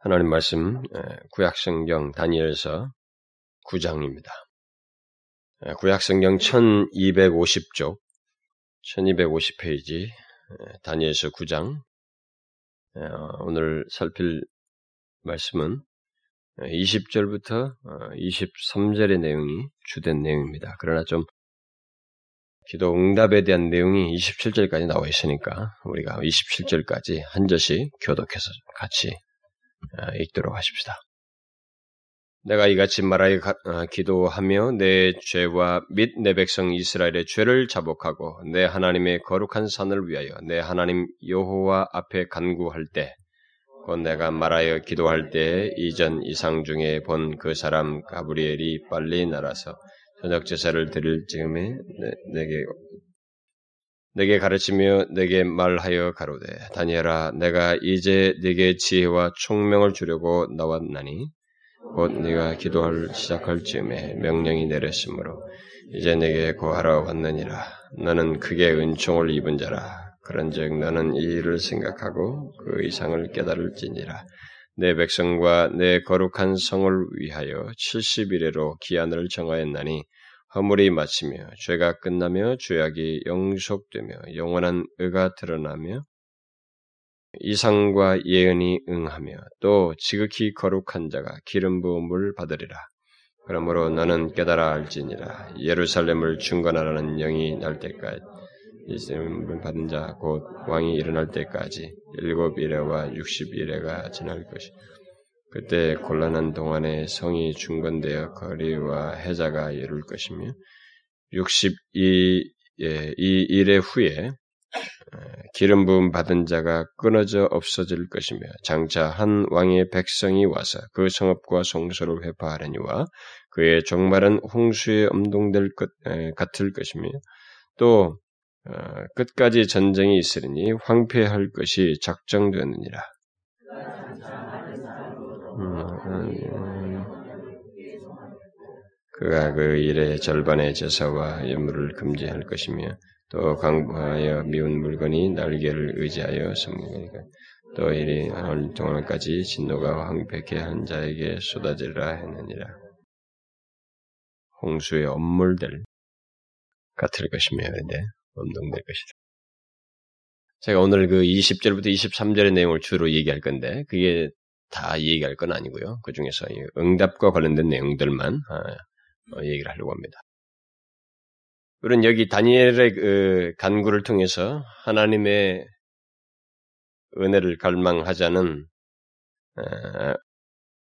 하나님 말씀 구약성경 다니엘서 9장입니다. 구약성경 1250쪽 1250페이지 다니엘서 9장 오늘 살필 말씀은 20절부터 23절의 내용이 주된 내용입니다. 그러나 좀 기도 응답에 대한 내용이 27절까지 나와 있으니까 우리가 27절까지 한 절씩 교독해서 같이 아, 읽도록 하십시다. 내가 이같이 말하여 아, 기도하며 내 죄와 및 내 백성 이스라엘의 죄를 자복하고 내 하나님의 거룩한 산을 위하여 내 하나님 여호와 앞에 간구할 때, 곧 내가 말하여 기도할 때 이전 이상 중에 본 그 사람 가브리엘이 빨리 날아서 저녁 제사를 드릴 즈음에 내게 내게 가르치며 내게 말하여 가로되 다니엘아 내가 이제 네게 지혜와 총명을 주려고 나왔나니? 곧 네가 기도할 시작할 즈음에 명령이 내렸으므로 이제 내게 고하러 왔느니라. 너는 크게 은총을 입은 자라. 그런즉 너는 이 일을 생각하고 그 이상을 깨달을지니라. 내 백성과 내 거룩한 성을 위하여 70일에로 기한을 정하였나니 허물이 마치며 죄가 끝나며 죄악이 영속되며 영원한 의가 드러나며 이상과 예언이 응하며 또 지극히 거룩한 자가 기름 부음을 받으리라. 그러므로 너는 깨달아 알지니라. 예루살렘을 중건하라는 영이 날 때까지 이스을 받은 자 곧 왕이 일어날 때까지 일곱 일회와 육십 일회가 지날 것이. 그때 곤란한 동안에 성이 중건되어 거리와 해자가 이룰 것이며 62, 예, 이 일의 후에 기름 부음 받은 자가 끊어져 없어질 것이며 장차 한 왕의 백성이 와서 그 성읍과 성소를 회파하려니와 그의 종말은 홍수에 엄동될 것 에, 같을 것이며 또 어, 끝까지 전쟁이 있으리니 황폐할 것이 작정되느니라. 그가 그 일의 절반의 제사와 예물을 금지할 것이며 또 강하여 미운 물건이 날개를 의지하여 섬기니까 또 이리 오늘 동안까지 진노가 황폐케 한 자에게 쏟아지라 했느니라. 홍수의 엄물들 같을 것이며 근데 엄동될 것이다. 제가 오늘 그 20절부터 23절의 내용을 주로 얘기할 건데 그게 다 얘기할 건 아니고요. 그 중에서 응답과 관련된 내용들만 아, 어, 얘기를 하려고 합니다. 우리는 여기 다니엘의 그 간구를 통해서 하나님의 은혜를 갈망하자는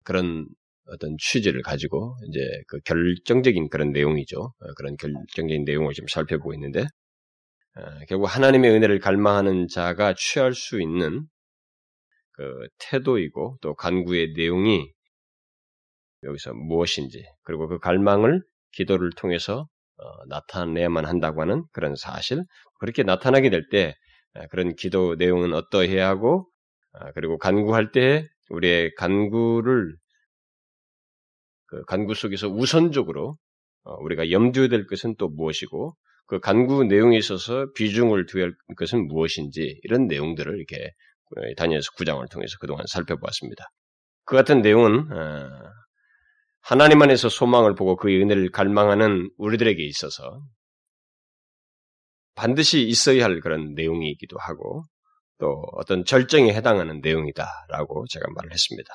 그런 어떤 취지를 가지고 이제 그 결정적인 그런 내용이죠. 어, 그런 결정적인 내용을 지금 살펴보고 있는데 결국 하나님의 은혜를 갈망하는 자가 취할 수 있는 그 태도이고 또 간구의 내용이 여기서 무엇인지 그리고 그 갈망을 기도를 통해서 어, 나타내야만 한다고 하는 그런 사실 그렇게 나타나게 될 때 그런 기도 내용은 어떠해야 하고 아, 그리고 간구할 때 우리의 간구를 그 간구 속에서 우선적으로 어, 우리가 염두에 될 것은 또 무엇이고 그 간구 내용에 있어서 비중을 두어야 할 것은 무엇인지 이런 내용들을 이렇게 다니엘서 9장을 통해서 그동안 살펴보았습니다. 그 같은 내용은 어, 하나님 안에서 소망을 보고 그의 은혜를 갈망하는 우리들에게 있어서 반드시 있어야 할 그런 내용이기도 하고 또 어떤 절정에 해당하는 내용이다라고 제가 말을 했습니다.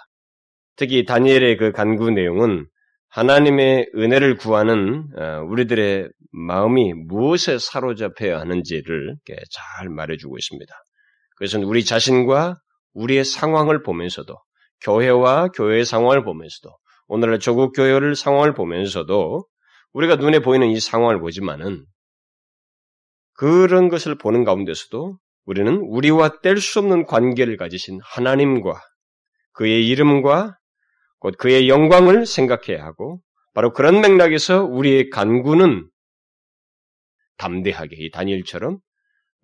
특히 다니엘의 그 간구 내용은 하나님의 은혜를 구하는 어, 우리들의 마음이 무엇에 사로잡혀야 하는지를 잘 말해주고 있습니다. 그것은 우리 자신과 우리의 상황을 보면서도 교회와 교회의 상황을 보면서도 오늘날 조국 교회를 상황을 보면서도 우리가 눈에 보이는 이 상황을 보지만은 그런 것을 보는 가운데서도 우리는 우리와 뗄 수 없는 관계를 가지신 하나님과 그의 이름과 곧 그의 영광을 생각해야 하고 바로 그런 맥락에서 우리의 간구는 담대하게 이 다니엘처럼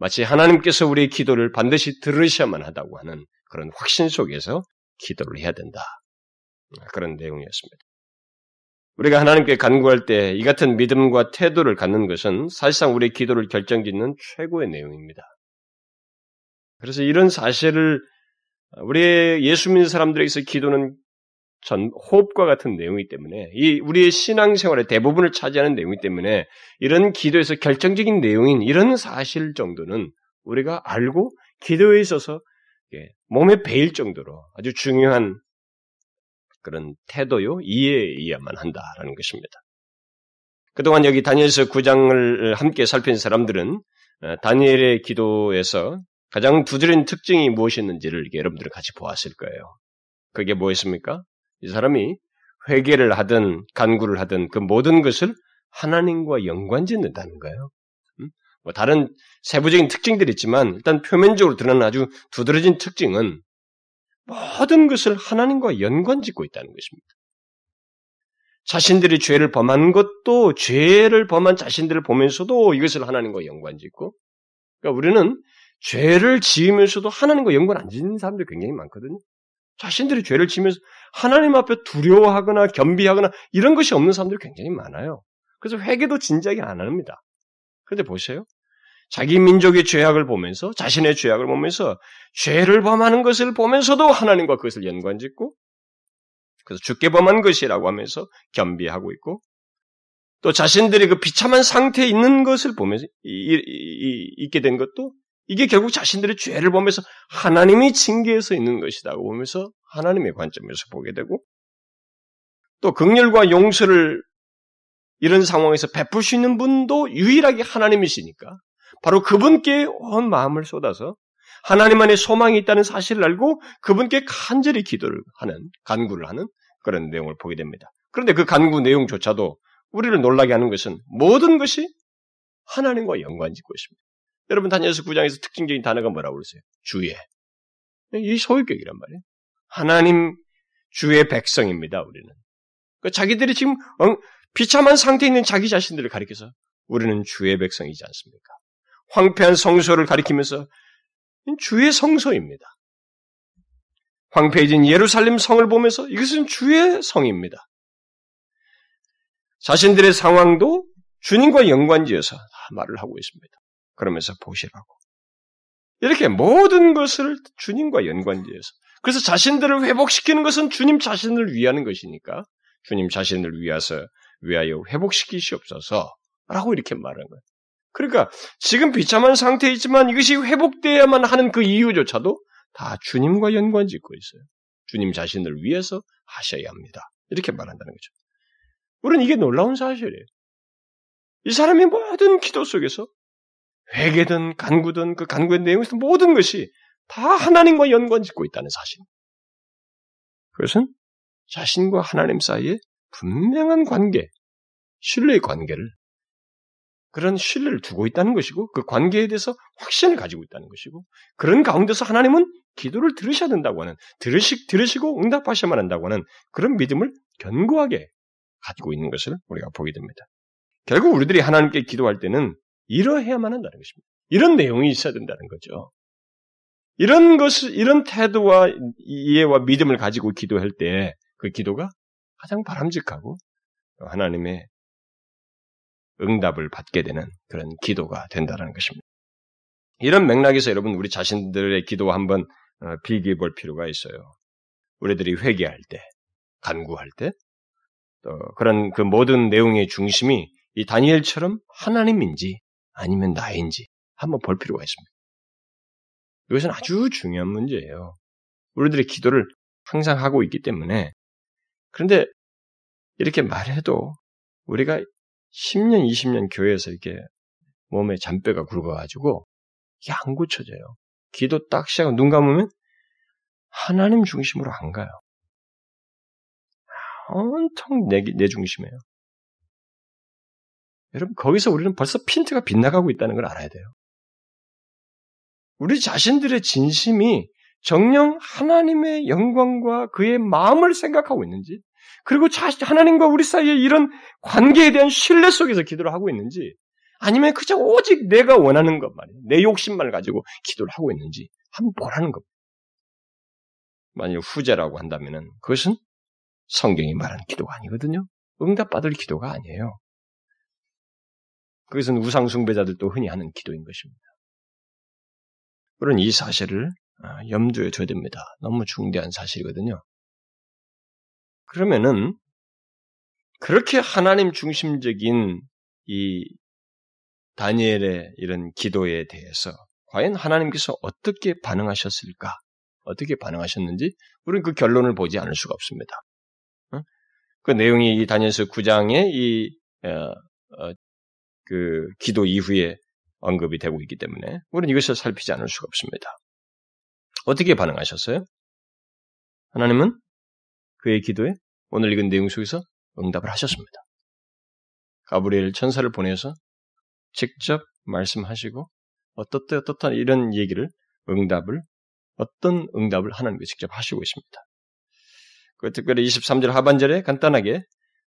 마치 하나님께서 우리의 기도를 반드시 들으셔야만 하다고 하는 그런 확신 속에서 기도를 해야 된다. 그런 내용이었습니다. 우리가 하나님께 간구할 때 이 같은 믿음과 태도를 갖는 것은 사실상 우리의 기도를 결정짓는 최고의 내용입니다. 그래서 이런 사실을 우리 예수 믿는 사람들에게서 기도는 전 호흡과 같은 내용이기 때문에 이 우리의 신앙생활의 대부분을 차지하는 내용이기 때문에 이런 기도에서 결정적인 내용인 이런 사실 정도는 우리가 알고 기도에 있어서 몸에 배일 정도로 아주 중요한 그런 태도요 이해해야만 한다라는 것입니다. 그동안 여기 다니엘서 9장을 함께 살핀 사람들은 어, 다니엘의 기도에서 가장 두드린 특징이 무엇이었는지를 여러분들은 같이 보았을 거예요. 그게 뭐였습니까? 이 사람이 회개를 하든 간구를 하든 그 모든 것을 하나님과 연관짓는다는 거예요. 음? 뭐 다른 세부적인 특징들이 있지만 일단 표면적으로 드러나는 아주 두드러진 특징은 모든 것을 하나님과 연관짓고 있다는 것입니다. 자신들이 죄를 범한 것도 죄를 범한 자신들을 보면서도 이것을 하나님과 연관짓고 그러니까 우리는 죄를 지으면서도 하나님과 연관 안 짓는 사람들이 굉장히 많거든요. 자신들이 죄를 지면서 하나님 앞에 두려워하거나 겸비하거나 이런 것이 없는 사람들이 굉장히 많아요. 그래서 회개도 진지하게 안 합니다. 그런데 보세요. 자기 민족의 죄악을 보면서 자신의 죄악을 보면서 죄를 범하는 것을 보면서도 하나님과 그것을 연관짓고 그래서 죽게 범한 것이라고 하면서 겸비하고 있고 또 자신들이 그 비참한 상태에 있는 것을 보면서 이, 이, 이, 있게 된 것도 이게 결국 자신들의 죄를 보면서 하나님이 징계해서 있는 것이라고 보면서 하나님의 관점에서 보게 되고 또 극렬과 용서를 이런 상황에서 베풀 수 있는 분도 유일하게 하나님이시니까 바로 그분께 온 마음을 쏟아서 하나님 안에 소망이 있다는 사실을 알고 그분께 간절히 기도를 하는 간구를 하는 그런 내용을 보게 됩니다. 그런데 그 간구 내용조차도 우리를 놀라게 하는 것은 모든 것이 하나님과 연관짓고 있습니다. 여러분 다니엘서 9장에서 특징적인 단어가 뭐라고 그러세요? 주의. 이 소유격이란 말이에요. 하나님 주의 백성입니다. 우리는. 그러니까 자기들이 지금 비참한 상태에 있는 자기 자신들을 가리켜서 우리는 주의 백성이지 않습니까? 황폐한 성소를 가리키면서 주의 성소입니다. 황폐해진 예루살렘 성을 보면서 이것은 주의 성입니다. 자신들의 상황도 주님과 연관지어서 말을 하고 있습니다. 그러면서 보시라고. 이렇게 모든 것을 주님과 연관지어서 그래서 자신들을 회복시키는 것은 주님 자신을 위하는 것이니까 주님 자신을 위해서 위하여 회복시키시옵소서라고 이렇게 말하는 거예요. 그러니까 지금 비참한 상태에 있지만 이것이 회복되어야만 하는 그 이유조차도 다 주님과 연관 짓고 있어요. 주님 자신을 위해서 하셔야 합니다. 이렇게 말한다는 거죠. 우리는 이게 놀라운 사실이에요. 이 사람이 모든 기도 속에서 회개든 간구든 그 간구의 내용에서 모든 것이 다 하나님과 연관 짓고 있다는 사실. 그것은 자신과 하나님 사이에 분명한 관계, 신뢰의 관계를 그런 신뢰를 두고 있다는 것이고 그 관계에 대해서 확신을 가지고 있다는 것이고 그런 가운데서 하나님은 기도를 들으셔야 된다고 하는 들으시, 들으시고 응답하셔야만 한다고 하는 그런 믿음을 견고하게 가지고 있는 것을 우리가 보게 됩니다. 결국 우리들이 하나님께 기도할 때는 이러해야만 한다는 것입니다. 이런 내용이 있어야 된다는 거죠. 이런 것을 이런 태도와 이해와 믿음을 가지고 기도할 때 그 기도가 가장 바람직하고 하나님의 응답을 받게 되는 그런 기도가 된다는 것입니다. 이런 맥락에서 여러분 우리 자신들의 기도 한번 어, 비교해 볼 필요가 있어요. 우리들이 회개할 때, 간구할 때, 또 그런 그 모든 내용의 중심이 이 다니엘처럼 하나님인지 아니면 나인지 한번 볼 필요가 있습니다. 이것은 아주 중요한 문제예요. 우리들의 기도를 항상 하고 있기 때문에 그런데 이렇게 말해도 우리가 10년, 20년 교회에서 이렇게 몸에 잔뼈가 굵어가지고 이게 안 고쳐져요. 기도 딱 시작하고 눈 감으면 하나님 중심으로 안 가요. 온통 내, 내 중심이에요. 여러분, 거기서 우리는 벌써 핀트가 빗나가고 있다는 걸 알아야 돼요. 우리 자신들의 진심이 정령 하나님의 영광과 그의 마음을 생각하고 있는지, 그리고 하나님과 우리 사이에 이런 관계에 대한 신뢰 속에서 기도를 하고 있는지, 아니면 그저 오직 내가 원하는 것만, 내 욕심만을 가지고 기도를 하고 있는지 한번 보라는 겁니다. 만약 후자라고 한다면 그것은 성경이 말하는 기도가 아니거든요. 응답받을 기도가 아니에요. 그것은 우상숭배자들도 흔히 하는 기도인 것입니다. 물론 이 사실을 아, 염두에 둬야 됩니다. 너무 중대한 사실이거든요. 그러면은 그렇게 하나님 중심적인 이 다니엘의 이런 기도에 대해서 과연 하나님께서 어떻게 반응하셨을까? 어떻게 반응하셨는지 우리는 그 결론을 보지 않을 수가 없습니다. 그 내용이 이 다니엘서 9장의 이, 어, 어, 그 기도 이후에 언급이 되고 있기 때문에 우리는 이것을 살피지 않을 수가 없습니다. 어떻게 반응하셨어요? 하나님은 그의 기도에 오늘 읽은 내용 속에서 응답을 하셨습니다. 가브리엘 천사를 보내서 직접 말씀하시고 어떻다 어떻다 이런 얘기를 응답을 어떤 응답을 하나님께 직접 하시고 있습니다. 그 특별히 23절 하반절에 간단하게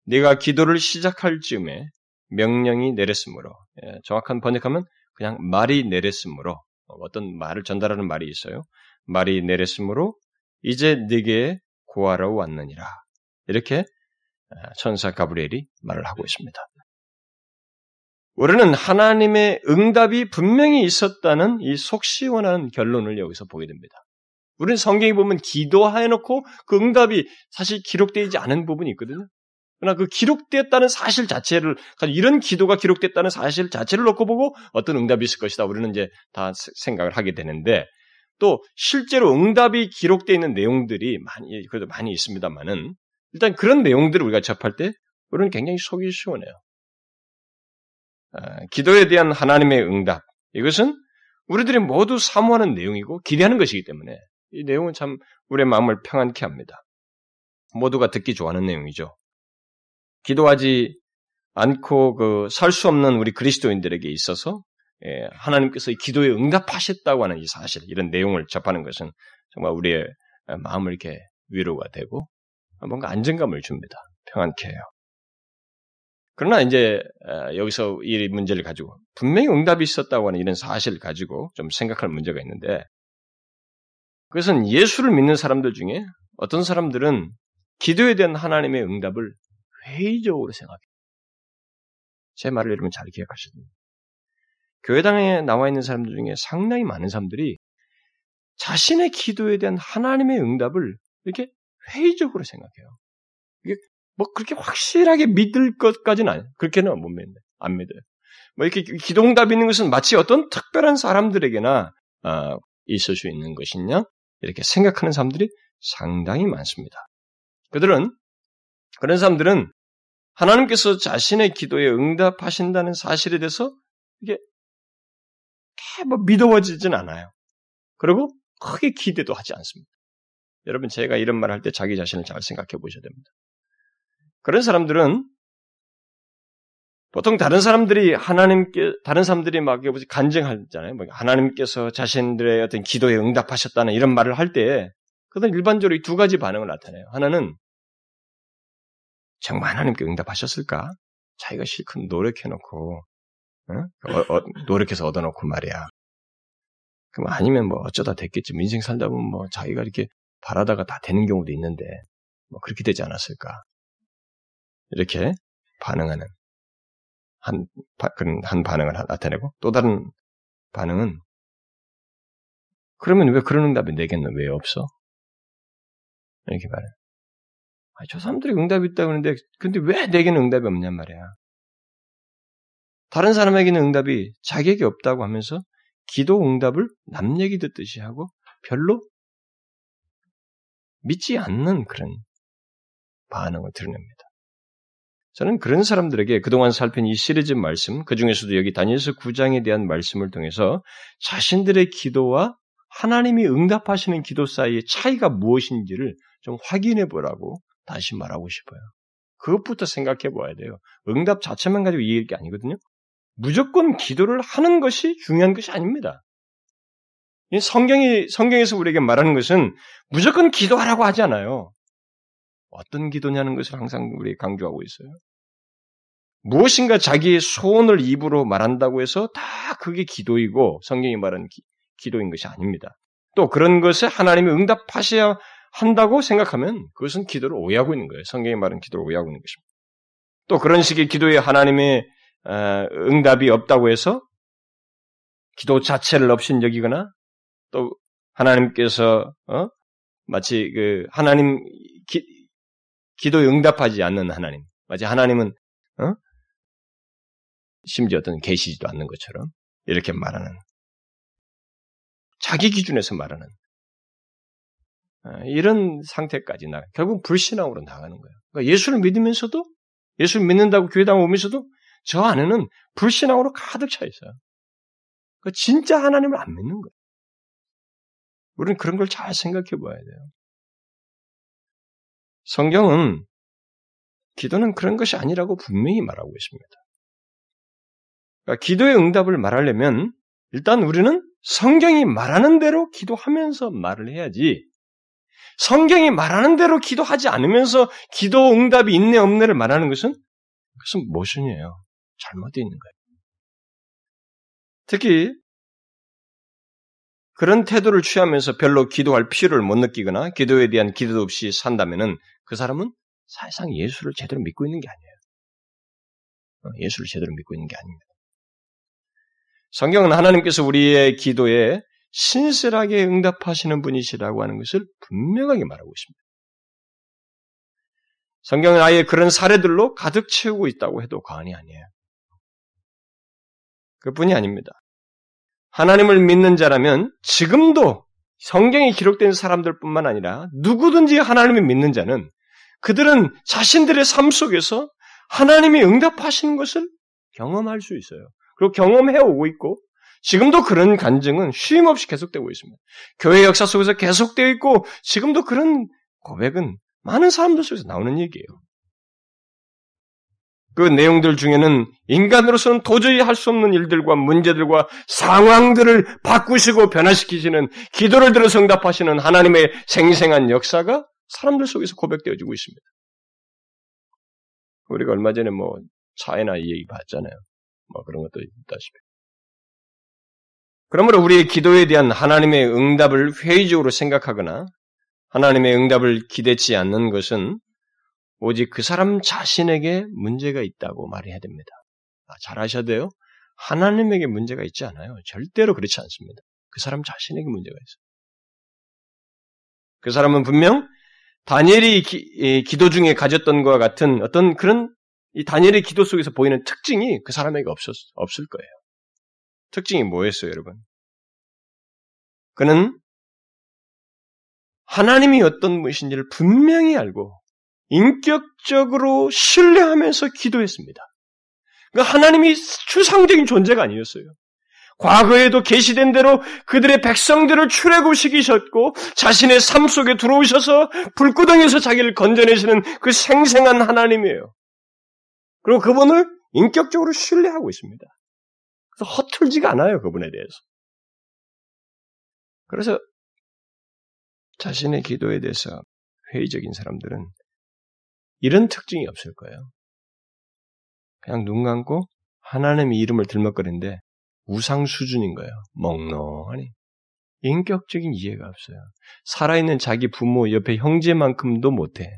네가 기도를 시작할 즈음에 명령이 내렸으므로 예, 정확한 번역하면 그냥 말이 내렸으므로 어떤 말을 전달하는 말이 있어요. 말이 내렸으므로 이제 네게 구하러 왔느니라. 이렇게 아, 천사 가브리엘이 말을 하고 있습니다. 우리는 하나님의 응답이 분명히 있었다는 이 속시원한 결론을 여기서 보게 됩니다. 우리는 성경에 보면 기도해놓고 그 응답이 사실 기록되지 않은 부분이 있거든요. 그러나 그 기록됐다는 사실 자체를, 이런 기도가 기록됐다는 사실 자체를 놓고 보고 어떤 응답이 있을 것이다. 우리는 이제 다 생각을 하게 되는데, 또 실제로 응답이 기록되어 있는 내용들이 많이, 그래도 많이 있습니다만은, 일단 그런 내용들을 우리가 접할 때, 우리는 굉장히 속이 시원해요. 아, 기도에 대한 하나님의 응답, 이것은 우리들이 모두 사모하는 내용이고 기대하는 것이기 때문에 이 내용은 참 우리의 마음을 평안케 합니다. 모두가 듣기 좋아하는 내용이죠. 기도하지 않고 그 살 수 없는 우리 그리스도인들에게 있어서 예, 하나님께서 기도에 응답하셨다고 하는 이 사실, 이런 내용을 접하는 것은 정말 우리의 마음을 이렇게 위로가 되고 뭔가 안정감을 줍니다. 평안케 해요. 그러나 이제 여기서 이 문제를 가지고 분명히 응답이 있었다고 하는 이런 사실을 가지고 좀 생각할 문제가 있는데 그것은 예수를 믿는 사람들 중에 어떤 사람들은 기도에 대한 하나님의 응답을 회의적으로 생각해요. 제 말을 여러분 잘 됩니다. 교회당에 나와 있는 사람들 중에 상당히 많은 사람들이 자신의 기도에 대한 하나님의 응답을 이렇게 회의적으로 생각해요. 이게 뭐 그렇게 확실하게 믿을 것까지는 아니에요. 그렇게는 못 믿는다. 안 믿어요. 뭐 이렇게 기도응답이 있는 것은 마치 어떤 특별한 사람들에게나 어, 있을 수 있는 것이냐 이렇게 생각하는 사람들이 상당히 많습니다. 그들은 그런 사람들은 하나님께서 자신의 기도에 응답하신다는 사실에 대해서 이게 뭐 믿어지진 않아요. 그리고 크게 기대도 하지 않습니다. 여러분 제가 이런 말 할 때 자기 자신을 잘 생각해 보셔야 됩니다. 그런 사람들은 보통 다른 사람들이 하나님께 다른 사람들이 막 간증하잖아요. 뭐 하나님께서 자신들의 어떤 기도에 응답하셨다는 이런 말을 할 때, 그들은 일반적으로 이 두 가지 반응을 나타내요. 하나는 정말 하나님께 응답하셨을까? 자기가 실컷 노력해놓고 어? 어, 어, 노력해서 얻어놓고 말이야. 그럼 아니면 뭐 어쩌다 됐겠지. 인생 살다 보면 뭐 자기가 이렇게 바라다가 다 되는 경우도 있는데 뭐 그렇게 되지 않았을까? 이렇게 반응하는 한, 그런 한 반응을 나타내고 또 다른 반응은 그러면 왜 그런 응답이 내게는 왜 없어? 이렇게 말해. 아, 저 사람들이 응답이 있다고 하는데 근데 왜 내게는 응답이 없냔 말이야. 다른 사람에게는 응답이 자기에게 없다고 하면서 기도 응답을 남 얘기 듣듯이 하고 별로 믿지 않는 그런 반응을 드러냅니다. 저는 그런 사람들에게 그동안 살핀 이 시리즈 말씀, 그 중에서도 여기 다니엘서 9장에 대한 말씀을 통해서 자신들의 기도와 하나님이 응답하시는 기도 사이의 차이가 무엇인지를 좀 확인해 보라고 다시 말하고 싶어요. 그것부터 생각해 보아야 돼요. 응답 자체만 가지고 이해할 게 아니거든요. 무조건 기도를 하는 것이 중요한 것이 아닙니다. 성경이, 성경에서 우리에게 말하는 것은 무조건 기도하라고 하지 않아요. 어떤 기도냐는 것을 항상 우리 강조하고 있어요. 무엇인가 자기의 소원을 입으로 말한다고 해서 다 그게 기도이고 성경이 말하는 기, 도인 것이 아닙니다. 또 그런 것에 하나님이 응답하셔야 한다고 생각하면 그것은 기도를 오해하고 있는 거예요. 성경이 말하는 기도를 오해하고 있는 것입니다. 또 그런 식의 기도에 하나님의 어, 응답이 없다고 해서 기도 자체를 없인 여기거나 또 하나님께서 어? 마치 그 하나님 기, 기도에 응답하지 않는 하나님. 마치 하나님은 어? 심지어 어떤 계시지도 않는 것처럼 이렇게 말하는 자기 기준에서 말하는 어, 이런 상태까지 나 결국 불신앙으로 나가는 거예요. 그러니까 예수를 믿으면서도 예수를 믿는다고 교회 다오면서도 저 안에는 불신앙으로 가득 차 있어요. 그 진짜 하나님을 안 믿는 거예요. 우리는 그런 걸 잘 생각해 봐야 돼요. 성경은 기도는 그런 것이 아니라고 분명히 말하고 있습니다. 그러니까 기도의 응답을 말하려면 일단 우리는 성경이 말하는 대로 기도하면서 말을 해야지 성경이 말하는 대로 기도하지 않으면서 기도 응답이 있네 없네를 말하는 것은 그것은 모순이에요. 잘못되어 있는 거예요. 특히 그런 태도를 취하면서 별로 기도할 필요를 못 느끼거나 기도에 대한 기도도 없이 산다면은 그 사람은 사실상 예수를 제대로 믿고 있는 게 아니에요. 어, 예수를 제대로 믿고 있는 게 아닙니다. 성경은 하나님께서 우리의 기도에 신실하게 응답하시는 분이시라고 하는 것을 분명하게 말하고 있습니다. 성경은 아예 그런 사례들로 가득 채우고 있다고 해도 과언이 아니에요. 그뿐이 아닙니다. 하나님을 믿는 자라면 지금도 성경에 기록된 사람들 뿐만 아니라 누구든지 하나님을 믿는 자는 그들은 자신들의 삶 속에서 하나님이 응답하시는 것을 경험할 수 있어요. 그리고 경험해 오고 있고 지금도 그런 간증은 쉼 없이 계속되고 있습니다. 교회 역사 속에서 계속되어 있고 지금도 그런 고백은 많은 사람들 속에서 나오는 얘기예요. 그 내용들 중에는 인간으로서는 도저히 할 수 없는 일들과 문제들과 상황들을 바꾸시고 변화시키시는 기도를 들어 성답하시는 하나님의 생생한 역사가 사람들 속에서 고백되어지고 있습니다. 우리가 얼마 전에 뭐 차이나 이 얘기 봤잖아요. 뭐 그런 것도 있다시피. 그러므로 우리의 기도에 대한 하나님의 응답을 회의적으로 생각하거나 하나님의 응답을 기대치 않는 것은 오직 그 사람 자신에게 문제가 있다고 말해야 됩니다. 아, 잘 아셔야 돼요. 하나님에게 문제가 있지 않아요. 절대로 그렇지 않습니다. 그 사람 자신에게 문제가 있어요. 그 사람은 분명 다니엘이 기, 도 중에 가졌던 것과 같은 어떤 그런 이 다니엘의 기도 속에서 보이는 특징이 그 사람에게 없었, 없을 거예요. 특징이 뭐였어요, 여러분? 그는 하나님이 어떤 분이신지를 분명히 알고 인격적으로 신뢰하면서 기도했습니다. 그러니까 하나님이 추상적인 존재가 아니었어요. 과거에도 계시된 대로 그들의 백성들을 출애굽시키셨고 자신의 삶 속에 들어오셔서 불구덩이에서 자기를 건져내시는 그 생생한 하나님이에요. 그리고 그분을 인격적으로 신뢰하고 있습니다. 그래서 허툴지가 않아요, 그분에 대해서. 그래서 자신의 기도에 대해서 회의적인 사람들은 이런 특징이 없을 거예요. 그냥 눈 감고 하나님의 이름을 들먹거리는데 우상 수준인 거예요. 멍롱하니. 인격적인 이해가 없어요. 살아있는 자기 부모 옆에 형제만큼도 못해.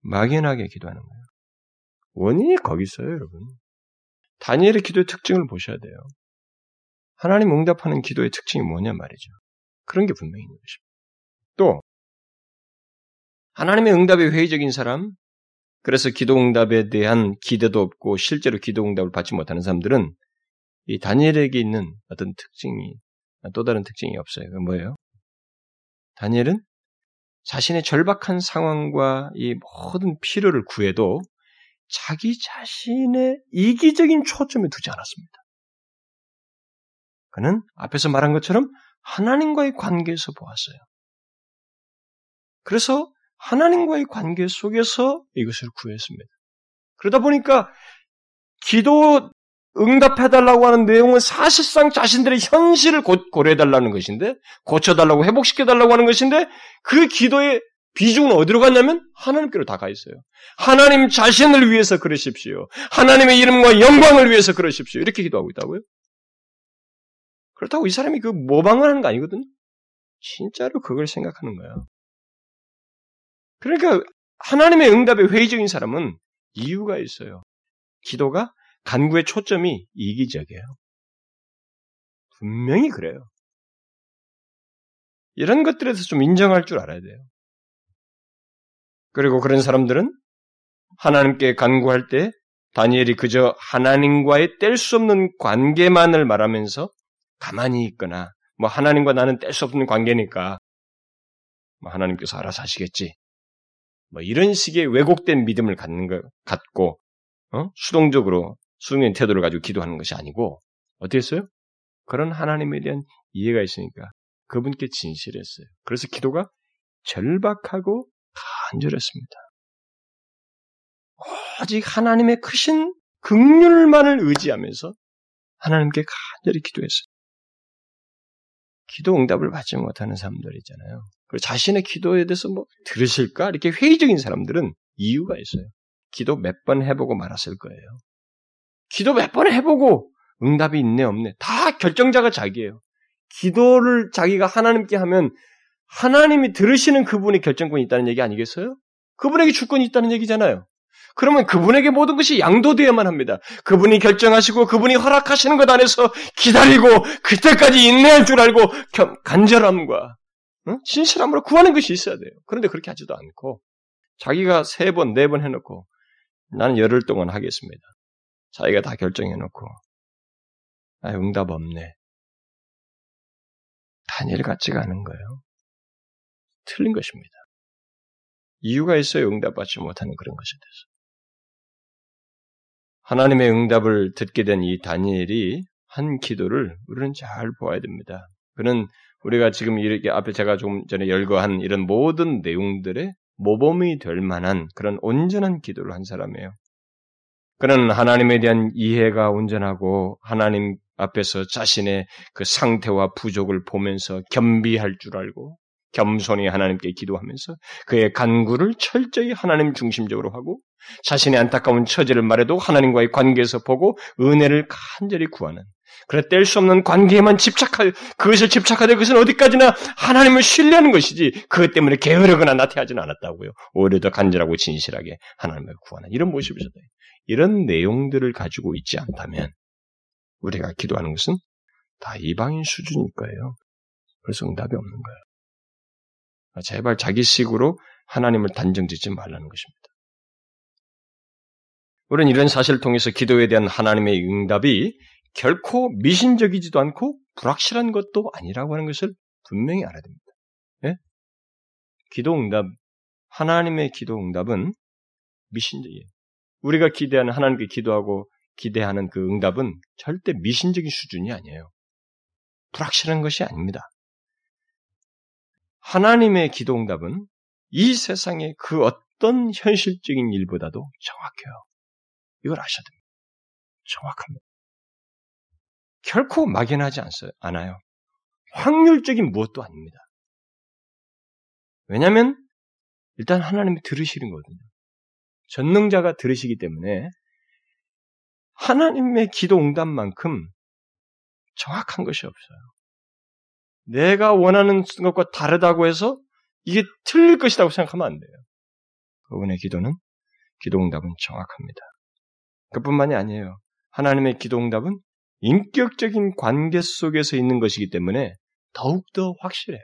막연하게 기도하는 거예요. 원인이 거기 있어요, 여러분. 다니엘의 기도의 특징을 보셔야 돼요. 하나님 응답하는 기도의 특징이 뭐냐 말이죠. 그런 게 분명히 있는 것입니다. 또 하나님의 응답에 회의적인 사람, 그래서 기도 응답에 대한 기대도 없고 실제로 기도 응답을 받지 못하는 사람들은 이 다니엘에게 있는 어떤 특징이 또 다른 특징이 없어요. 그 뭐예요? 다니엘은 자신의 절박한 상황과 이 모든 필요를 구해도 자기 자신의 이기적인 초점에 두지 않았습니다. 그는 앞에서 말한 것처럼 하나님과의 관계에서 보았어요. 그래서 하나님과의 관계 속에서 이것을 구했습니다. 그러다 보니까 기도 응답해달라고 하는 내용은 사실상 자신들의 현실을 고려해달라는 것인데, 고쳐달라고 회복시켜달라고 하는 것인데, 그 기도의 비중은 어디로 갔냐면 하나님께로 다 가 있어요. 하나님 자신을 위해서 그러십시오. 하나님의 이름과 영광을 위해서 그러십시오. 이렇게 기도하고 있다고요. 그렇다고 이 사람이 그 모방을 하는 거 아니거든. 진짜로 그걸 생각하는 거예요. 그러니까 하나님의 응답에 회의적인 사람은 이유가 있어요. 기도가 간구의 초점이 이기적이에요. 분명히 그래요. 이런 것들에서 좀 인정할 줄 알아야 돼요. 그리고 그런 사람들은 하나님께 간구할 때 다니엘이 그저 하나님과의 뗄 수 없는 관계만을 말하면서 가만히 있거나 뭐 하나님과 나는 뗄 수 없는 관계니까 뭐 하나님께서 알아서 하시겠지. 뭐 이런 식의 왜곡된 믿음을 갖는 것 갖고 어? 수동적으로 수동적인 태도를 가지고 기도하는 것이 아니고 어떻게 했어요? 그런 하나님에 대한 이해가 있으니까 그분께 진실했어요. 그래서 기도가 절박하고 간절했습니다. 오직 하나님의 크신 극률만을 의지하면서 하나님께 간절히 기도했어요. 기도 응답을 받지 못하는 사람들 있잖아요. 그리고 자신의 기도에 대해서 뭐 들으실까? 이렇게 회의적인 사람들은 이유가 있어요. 기도 몇 번 해보고 말았을 거예요. 기도 몇 번 해보고 응답이 있네 없네 다 결정자가 자기예요. 기도를 자기가 하나님께 하면 하나님이 들으시는 그분이 결정권이 있다는 얘기 아니겠어요? 그분에게 주권이 있다는 얘기잖아요. 그러면 그분에게 모든 것이 양도되어야만 합니다. 그분이 결정하시고 그분이 허락하시는 것 안에서 기다리고 그때까지 인내할 줄 알고 간절함과 응? 신실함으로 구하는 것이 있어야 돼요. 그런데 그렇게 하지도 않고 자기가 세 번, 네 번 해놓고 나는 열흘 동안 하겠습니다. 자기가 다 결정해놓고 아, 응답 없네. 다니엘 같지가 않은 거예요. 틀린 것입니다. 이유가 있어요. 응답받지 못하는 그런 것에 대해서. 하나님의 응답을 듣게 된 이 다니엘이 한 기도를 우리는 잘 보아야 됩니다. 그는 우리가 지금 이렇게 앞에 제가 좀 전에 열거한 이런 모든 내용들의 모범이 될 만한 그런 온전한 기도를 한 사람이에요. 그는 하나님에 대한 이해가 온전하고 하나님 앞에서 자신의 그 상태와 부족을 보면서 겸비할 줄 알고 겸손히 하나님께 기도하면서 그의 간구를 철저히 하나님 중심적으로 하고 자신의 안타까운 처지를 말해도 하나님과의 관계에서 보고 은혜를 간절히 구하는 그래 뗄 수 없는 관계에만 집착할 그것을 집착하되 그것은 어디까지나 하나님을 신뢰하는 것이지 그것 때문에 게으르거나 나태하지는 않았다고요. 오히려 더 간절하고 진실하게 하나님을 구하는 이런 모습이었다. 이런 내용들을 가지고 있지 않다면 우리가 기도하는 것은 다 이방인 수준일 거예요. 그래서 응답이 없는 거예요. 제발 자기식으로 하나님을 단정짓지 말라는 것입니다. 우리는 이런 사실을 통해서 기도에 대한 하나님의 응답이 결코 미신적이지도 않고 불확실한 것도 아니라고 하는 것을 분명히 알아야 됩니다. 예? 기도 응답, 하나님의 기도 응답은 미신적이에요. 우리가 기대하는 하나님께 기도하고 기대하는 그 응답은 절대 미신적인 수준이 아니에요. 불확실한 것이 아닙니다. 하나님의 기도 응답은 이 세상의 그 어떤 현실적인 일보다도 정확해요. 이걸 아셔야 됩니다. 정확합니다. 결코 막연하지 않아요. 확률적인 무엇도 아닙니다. 왜냐하면 일단 하나님이 들으시는 거거든요. 전능자가 들으시기 때문에 하나님의 기도 응답만큼 정확한 것이 없어요. 내가 원하는 것과 다르다고 해서 이게 틀릴 것이라고 생각하면 안 돼요. 그분의 기도는 기도 응답은 정확합니다. 그뿐만이 아니에요. 하나님의 기도 응답은 인격적인 관계 속에서 있는 것이기 때문에 더욱더 확실해요.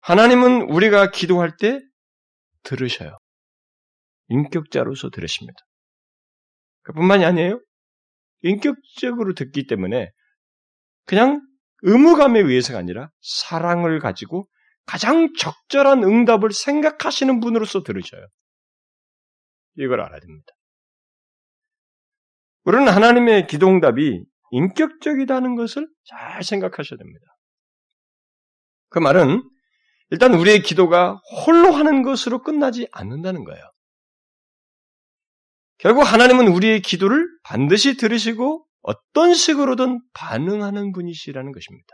하나님은 우리가 기도할 때 들으셔요. 인격자로서 들으십니다. 그뿐만이 아니에요. 인격적으로 듣기 때문에 그냥 의무감에 의해서가 아니라 사랑을 가지고 가장 적절한 응답을 생각하시는 분으로서 들으셔요. 이걸 알아야 됩니다. 우리는 하나님의 기도응답이 인격적이다는 것을 잘 생각하셔야 됩니다. 그 말은 일단 우리의 기도가 홀로 하는 것으로 끝나지 않는다는 거예요. 결국 하나님은 우리의 기도를 반드시 들으시고 어떤 식으로든 반응하는 분이시라는 것입니다.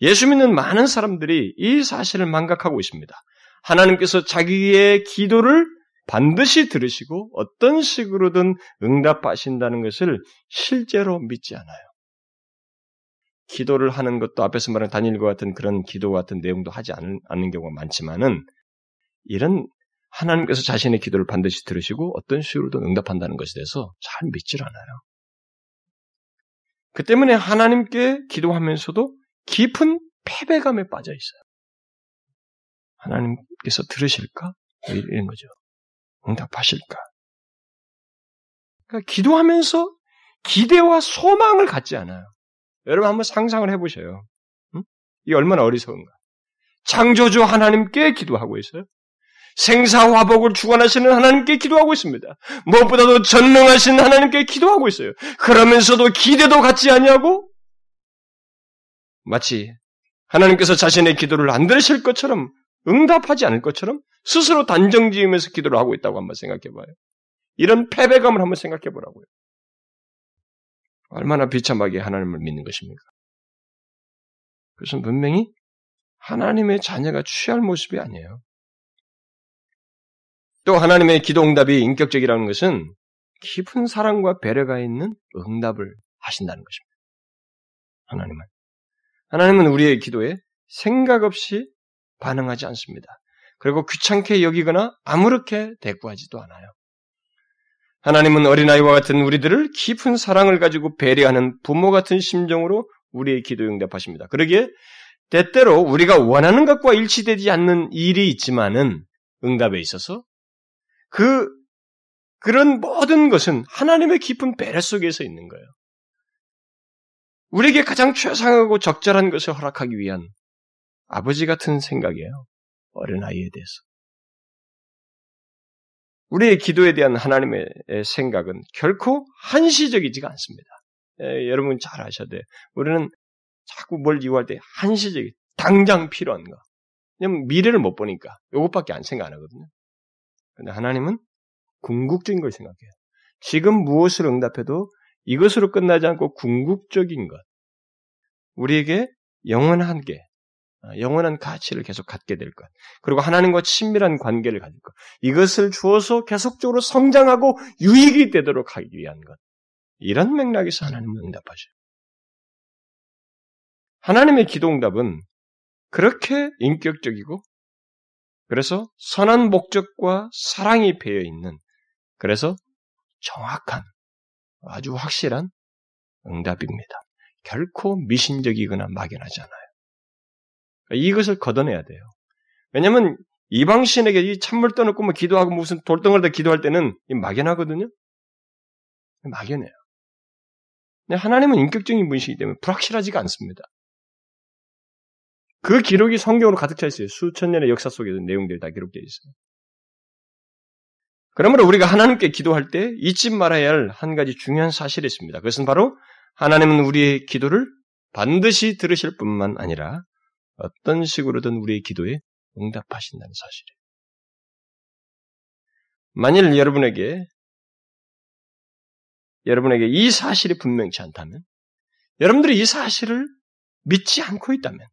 예수 믿는 많은 사람들이 이 사실을 망각하고 있습니다. 하나님께서 자기의 기도를 반드시 들으시고 어떤 식으로든 응답하신다는 것을 실제로 믿지 않아요. 기도를 하는 것도 앞에서 말한 다니엘과 같은 그런 기도 같은 내용도 하지 않는, 않는 경우가 많지만은 이런 하나님께서 자신의 기도를 반드시 들으시고 어떤 식으로든 응답한다는 것에 대해서 잘 믿질 않아요. 그 때문에 하나님께 기도하면서도 깊은 패배감에 빠져 있어요. 하나님께서 들으실까? 이런 거죠. 응답하실까? 그러니까 기도하면서 기대와 소망을 갖지 않아요. 여러분 한번 상상을 해보셔요. 응? 이게 얼마나 어리석은가. 창조주 하나님께 기도하고 있어요. 생사화복을 주관하시는 하나님께 기도하고 있습니다. 무엇보다도 전능하신 하나님께 기도하고 있어요. 그러면서도 기대도 갖지 아니하고 마치 하나님께서 자신의 기도를 안 들으실 것처럼 응답하지 않을 것처럼 스스로 단정 지으면서 기도를 하고 있다고 한번 생각해 봐요. 이런 패배감을 한번 생각해 보라고요. 얼마나 비참하게 하나님을 믿는 것입니까? 그것은 분명히 하나님의 자녀가 취할 모습이 아니에요. 또 하나님의 기도 응답이 인격적이라는 것은 깊은 사랑과 배려가 있는 응답을 하신다는 것입니다. 하나님은. 하나님은 우리의 기도에 생각 없이 반응하지 않습니다. 그리고 귀찮게 여기거나 아무렇게 대꾸하지도 않아요. 하나님은 어린아이와 같은 우리들을 깊은 사랑을 가지고 배려하는 부모 같은 심정으로 우리의 기도 응답하십니다. 그러기에 때때로 우리가 원하는 것과 일치되지 않는 일이 있지만은 응답에 있어서 그 그런 모든 것은 하나님의 깊은 배려 속에서 있는 거예요. 우리에게 가장 최상하고 적절한 것을 허락하기 위한 아버지 같은 생각이에요. 어린아이에 대해서. 우리의 기도에 대한 하나님의 생각은 결코 한시적이지가 않습니다. 에, 여러분 잘 아셔야 돼요. 우리는 자꾸 뭘 이유할 때 한시적이, 당장 필요한 거. 왜냐면 미래를 못 보니까 이것밖에 안 생각 안 하거든요. 근데 하나님은 궁극적인 걸 생각해요. 지금 무엇을 응답해도 이것으로 끝나지 않고 궁극적인 것. 우리에게 영원한 게, 아, 영원한 가치를 계속 갖게 될 것. 그리고 하나님과 친밀한 관계를 가질 것. 이것을 주어서 계속적으로 성장하고 유익이 되도록 하기 위한 것. 이런 맥락에서 하나님은 응답하셔요. 하나님의 기도 응답은 그렇게 인격적이고 그래서 선한 목적과 사랑이 배어 있는 그래서 정확한 아주 확실한 응답입니다. 결코 미신적이거나 막연하지 않아요. 이것을 걷어내야 돼요. 왜냐하면 이방신에게 이 찬물 떠놓고 뭐 기도하고 무슨 돌덩어리다 기도할 때는 막연하거든요. 막연해요. 하나님은 인격적인 분이시기 때문에 불확실하지가 않습니다. 그 기록이 성경으로 가득 차 있어요. 수천 년의 역사 속에도 내용들이 다 기록되어 있어요. 그러므로 우리가 하나님께 기도할 때 잊지 말아야 할 한 가지 중요한 사실이 있습니다. 그것은 바로 하나님은 우리의 기도를 반드시 들으실 뿐만 아니라 어떤 식으로든 우리의 기도에 응답하신다는 사실이에요. 만일 여러분에게 여러분에게 이 사실이 분명치 않다면 여러분들이 이 사실을 믿지 않고 있다면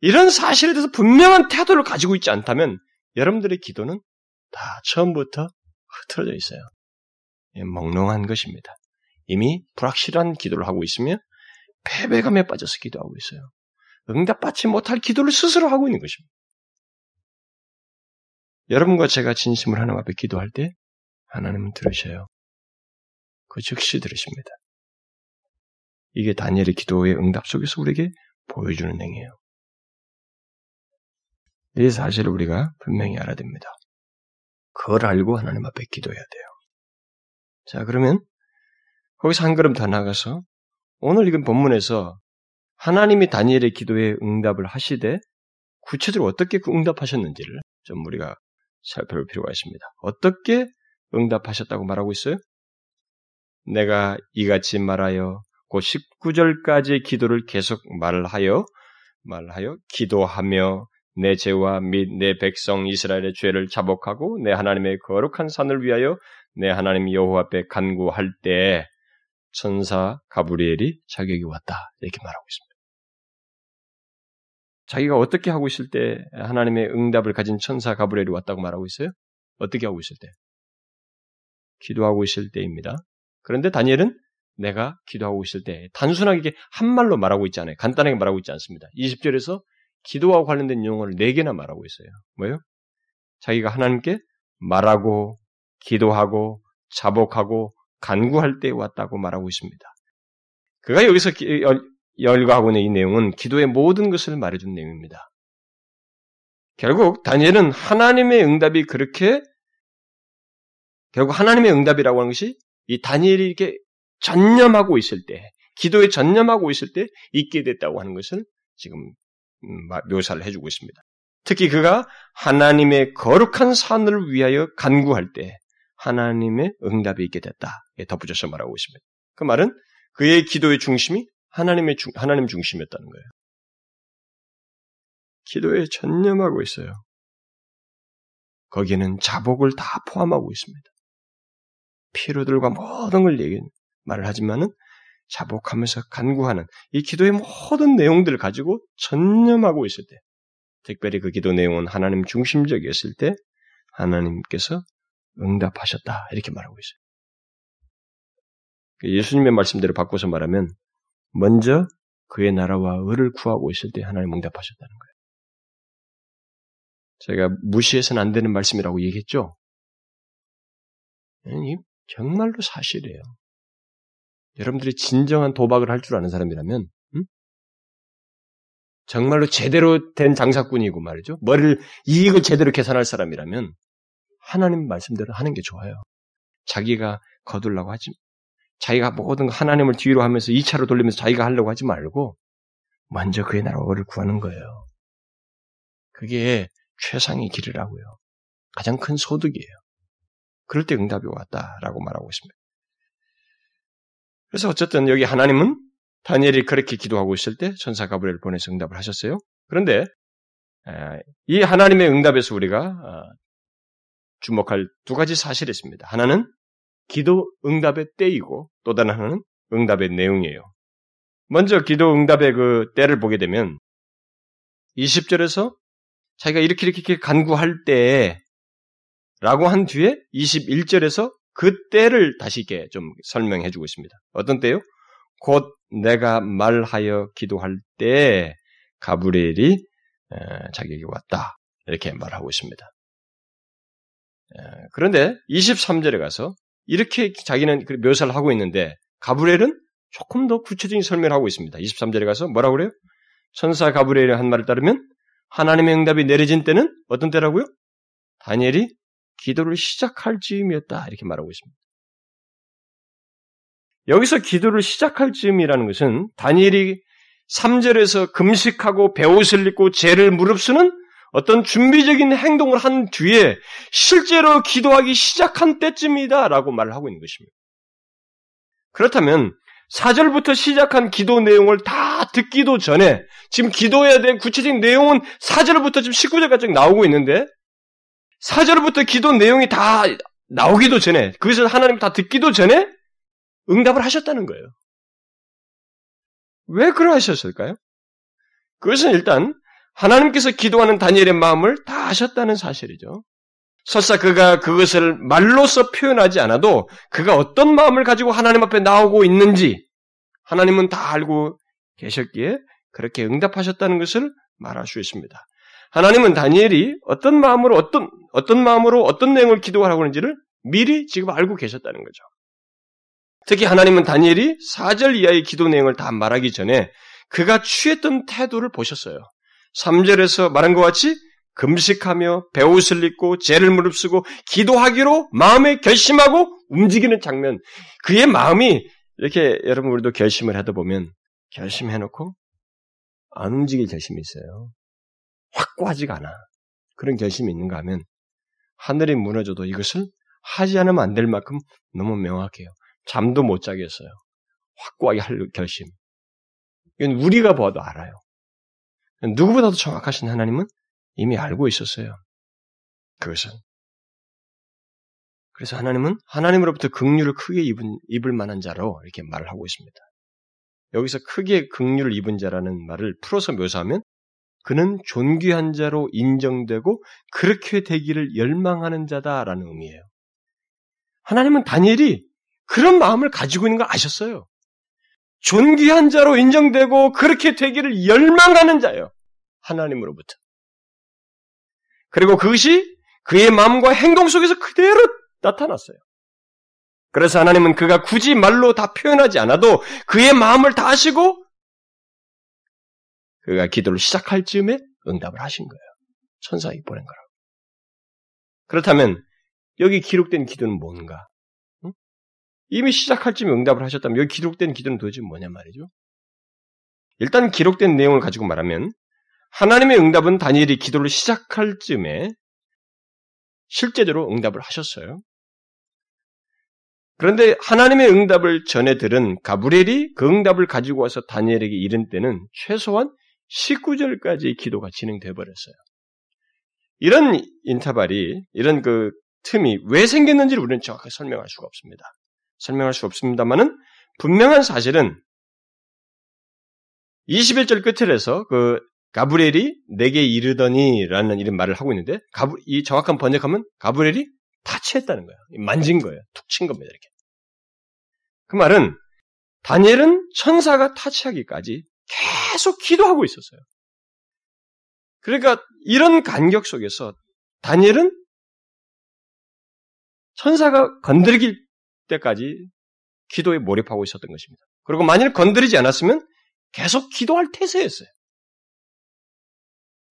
이런 사실에 대해서 분명한 태도를 가지고 있지 않다면 여러분들의 기도는 다 처음부터 흐트러져 있어요. 예, 멍롱한 것입니다. 이미 불확실한 기도를 하고 있으며 패배감에 빠져서 기도하고 있어요. 응답받지 못할 기도를 스스로 하고 있는 것입니다. 여러분과 제가 진심을 하나님 앞에 기도할 때 하나님은 들으셔요. 그 즉시 들으십니다. 이게 다니엘의 기도의 응답 속에서 우리에게 보여주는 행위예요. 이 사실을 우리가 분명히 알아야 됩니다. 그걸 알고 하나님 앞에 기도해야 돼요. 자, 그러면 거기서 한 걸음 더 나가서 오늘 읽은 본문에서 하나님이 다니엘의 기도에 응답을 하시되 구체적으로 어떻게 그 응답하셨는지를 좀 우리가 살펴볼 필요가 있습니다. 어떻게 응답하셨다고 말하고 있어요? 내가 이같이 말하여 그 19절까지의 기도를 계속 말하여 말하여 기도하며 내 죄와 및 내 백성 이스라엘의 죄를 자복하고 내 하나님의 거룩한 산을 위하여 내 하나님 여호와 앞에 간구할 때 천사 가브리엘이 자격이 왔다 이렇게 말하고 있습니다. 자기가 어떻게 하고 있을 때 하나님의 응답을 가진 천사 가브리엘이 왔다고 말하고 있어요? 어떻게 하고 있을 때? 기도하고 있을 때입니다. 그런데 다니엘은 내가 기도하고 있을 때 단순하게 한 말로 말하고 있지 않아요. 간단하게 말하고 있지 않습니다. 20절에서 기도와 관련된 용어를 네 개나 말하고 있어요. 뭐요? 자기가 하나님께 말하고 기도하고 자복하고 간구할 때 왔다고 말하고 있습니다. 그가 여기서 열거하고 있는 이 내용은 기도의 모든 것을 말해준 내용입니다. 결국 다니엘은 하나님의 응답이 그렇게 결국 하나님의 응답이라고 하는 것이 이 다니엘이 이렇게 전념하고 있을 때, 기도에 전념하고 있을 때 있게 됐다고 하는 것을 지금 음, 묘사를 해주고 있습니다. 특히 그가 하나님의 거룩한 산을 위하여 간구할 때 하나님의 응답이 있게 됐다. 덧붙여서 말하고 있습니다. 그 말은 그의 기도의 중심이 하나님의 중, 하나님 중심이었다는 거예요. 기도에 전념하고 있어요. 거기에는 자복을 다 포함하고 있습니다. 피로들과 모든 걸 얘기, 말을 하지만은 자복하면서 간구하는 이 기도의 모든 내용들을 가지고 전념하고 있을 때, 특별히 그 기도 내용은 하나님 중심적이었을 때, 하나님께서 응답하셨다. 이렇게 말하고 있어요. 그 예수님의 말씀대로 바꿔서 말하면, 먼저 그의 나라와 의를 구하고 있을 때 하나님 응답하셨다는 거예요. 제가 무시해서는 안 되는 말씀이라고 얘기했죠? 이 정말로 사실이에요. 여러분들이 진정한 도박을 할 줄 아는 사람이라면, 음? 정말로 제대로 된 장사꾼이고 말이죠. 머리를, 이익을 제대로 계산할 사람이라면, 하나님 말씀대로 하는 게 좋아요. 자기가 거둘라고 하지, 자기가 모든 하나님을 뒤로 하면서 2차로 돌리면서 자기가 하려고 하지 말고, 먼저 그의 나라를 구하는 거예요. 그게 최상의 길이라고요. 가장 큰 소득이에요. 그럴 때 응답이 왔다라고 말하고 있습니다. 그래서 어쨌든 여기 하나님은 다니엘이 그렇게 기도하고 있을 때 천사 가브리엘을 보내서 응답을 하셨어요. 그런데 이 하나님의 응답에서 우리가 어, 주목할 두 가지 사실이 있습니다. 하나는 기도 응답의 때이고 또 다른 하나는 응답의 내용이에요. 먼저 기도 응답의 그 때를 보게 되면 20절에서 자기가 이렇게 이렇게 간구할 때 라고 한 뒤에 21절에서 그 때를 다시 이렇게 좀 설명해 주고 있습니다. 어떤 때요? 곧 내가 말하여 기도할 때 가브리엘이 자기에게 왔다. 이렇게 말하고 있습니다. 그런데 23절에 가서 이렇게 자기는 그 묘사를 하고 있는데 가브리엘은 조금 더 구체적인 설명을 하고 있습니다. 23절에 가서 뭐라고 그래요? 천사 가브리엘의 한 말을 따르면 하나님의 응답이 내려진 때는 어떤 때라고요? 다니엘이 기도를 시작할 즈음이었다. 이렇게 말하고 있습니다. 여기서 기도를 시작할 즈음이라는 것은 다니엘이 3절에서 금식하고 배옷을 입고 죄를 무릅쓰는 어떤 준비적인 행동을 한 뒤에 실제로 기도하기 시작한 때쯤이다 라고 말을 하고 있는 것입니다. 그렇다면 4절부터 시작한 기도 내용을 다 듣기도 전에 지금 기도해야 될 구체적인 내용은 4절부터 지금 19절까지 나오고 있는데 4절부터 기도 내용이 다 나오기도 전에, 그것을 하나님 다 듣기도 전에 응답을 하셨다는 거예요. 왜 그러하셨을까요? 그것은 일단 하나님께서 기도하는 다니엘의 마음을 다 아셨다는 사실이죠. 설사 그가 그것을 말로써 표현하지 않아도 그가 어떤 마음을 가지고 하나님 앞에 나오고 있는지 하나님은 다 알고 계셨기에 그렇게 응답하셨다는 것을 말할 수 있습니다. 하나님은 다니엘이 어떤 마음으로 어떤 어떤 마음으로 어떤 내용을 기도하라고 하는지를 미리 지금 알고 계셨다는 거죠. 특히 하나님은 다니엘이 4절 이하의 기도 내용을 다 말하기 전에 그가 취했던 태도를 보셨어요. 3절에서 말한 것 같이 금식하며 배옷을 입고 죄를 무릅쓰고 기도하기로 마음에 결심하고 움직이는 장면. 그의 마음이 이렇게 여러분 우리도 결심을 하다 보면 결심해놓고 안 움직일 결심이 있어요. 확고하지가 않아. 그런 결심이 있는가 하면 하늘이 무너져도 이것을 하지 않으면 안 될 만큼 너무 명확해요. 잠도 못 자겠어요. 확고하게 할 결심. 이건 우리가 봐도 알아요. 누구보다도 정확하신 하나님은 이미 알고 있었어요. 그것은. 그래서 하나님은 하나님으로부터 긍휼을 크게 입은, 입을 만한 자로 이렇게 말을 하고 있습니다. 여기서 크게 긍휼을 입은 자라는 말을 풀어서 묘사하면 그는 존귀한 자로 인정되고 그렇게 되기를 열망하는 자다라는 의미예요. 하나님은 다니엘이 그런 마음을 가지고 있는 걸 아셨어요. 존귀한 자로 인정되고 그렇게 되기를 열망하는 자예요. 하나님으로부터. 그리고 그것이 그의 마음과 행동 속에서 그대로 나타났어요. 그래서 하나님은 그가 굳이 말로 다 표현하지 않아도 그의 마음을 다 아시고 그가 기도를 시작할 즈음에 응답을 하신 거예요. 천사에게 보낸 거라고. 그렇다면 여기 기록된 기도는 뭔가? 응? 이미 시작할 즈음에 응답을 하셨다면 여기 기록된 기도는 도대체 뭐냐 말이죠? 일단 기록된 내용을 가지고 말하면 하나님의 응답은 다니엘이 기도를 시작할 즈음에 실제적으로 응답을 하셨어요. 그런데 하나님의 응답을 전해 들은 가브리엘이 그 응답을 가지고 와서 다니엘에게 이른 때는 최소한 19절까지 기도가 진행돼 버렸어요. 이런 인터벌이 이런 그 틈이 왜 생겼는지를 우리는 정확하게 설명할 수가 없습니다. 설명할 수 없습니다만은 분명한 사실은 21절 끝을 해서 그 가브리엘이 내게 이르더니라는 이런 말을 하고 있는데 가브, 이 정확한 번역하면 가브리엘이 타치했다는 거예요. 만진 거예요. 툭 친 겁니다. 이렇게. 그 말은 다니엘은 천사가 타치하기까지 계속 기도하고 있었어요. 그러니까 이런 간격 속에서 다니엘은 천사가 건드릴 때까지 기도에 몰입하고 있었던 것입니다. 그리고 만일 건드리지 않았으면 계속 기도할 태세였어요.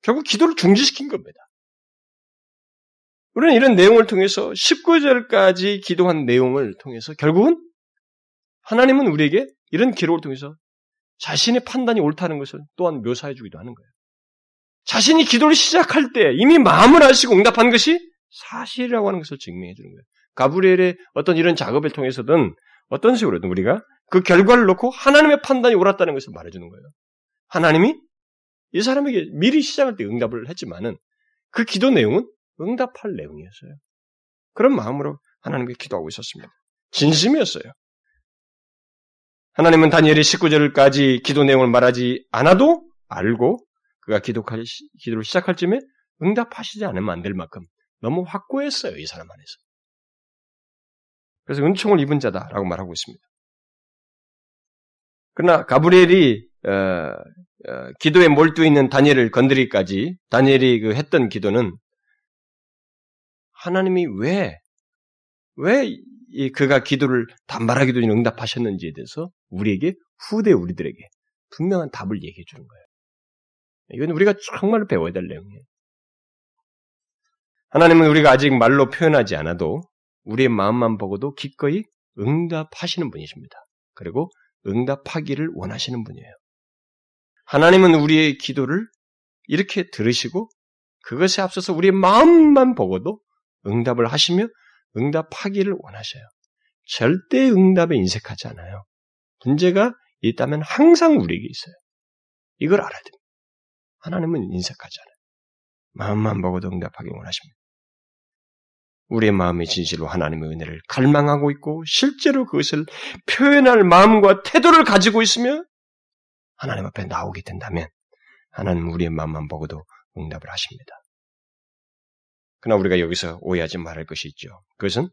결국 기도를 중지시킨 겁니다. 우리는 이런 내용을 통해서 19절까지 기도한 내용을 통해서 결국은 하나님은 우리에게 이런 기록을 통해서 자신의 판단이 옳다는 것을 또한 묘사해 주기도 하는 거예요. 자신이 기도를 시작할 때 이미 마음을 아시고 응답한 것이 사실이라고 하는 것을 증명해 주는 거예요. 가브리엘의 어떤 이런 작업을 통해서든 어떤 식으로든 우리가 그 결과를 놓고 하나님의 판단이 옳았다는 것을 말해주는 거예요. 하나님이 이 사람에게 미리 시작할 때 응답을 했지만은 그 기도 내용은 응답할 내용이었어요. 그런 마음으로 하나님께 기도하고 있었습니다. 진심이었어요. 하나님은 다니엘이 19절까지 기도 내용을 말하지 않아도 알고 그가 기도할, 기도를 시작할 쯤에 응답하시지 않으면 안 될 만큼 너무 확고했어요. 이 사람 안에서. 그래서 은총을 입은 자다라고 말하고 있습니다. 그러나 가브리엘이 어, 어, 기도에 몰두 있는 다니엘을 건드리기까지 다니엘이 그 했던 기도는 하나님이 왜, 왜 그가 기도를 단발하 기도 전에 응답하셨는지에 대해서 우리에게, 후대 우리들에게 분명한 답을 얘기해 주는 거예요. 이건 우리가 정말로 배워야 될 내용이에요. 하나님은 우리가 아직 말로 표현하지 않아도 우리의 마음만 보고도 기꺼이 응답하시는 분이십니다. 그리고 응답하기를 원하시는 분이에요. 하나님은 우리의 기도를 이렇게 들으시고 그것에 앞서서 우리의 마음만 보고도 응답을 하시며 응답하기를 원하셔요. 절대 응답에 인색하지 않아요. 문제가 있다면 항상 우리에게 있어요. 이걸 알아야 됩니다. 하나님은 인색하지 않아요. 마음만 보고도 응답하기 원하십니다. 우리의 마음의 진실로 하나님의 은혜를 갈망하고 있고 실제로 그것을 표현할 마음과 태도를 가지고 있으며 하나님 앞에 나오게 된다면 하나님 우리의 마음만 보고도 응답을 하십니다. 그러나 우리가 여기서 오해하지 말할 것이 있죠. 그것은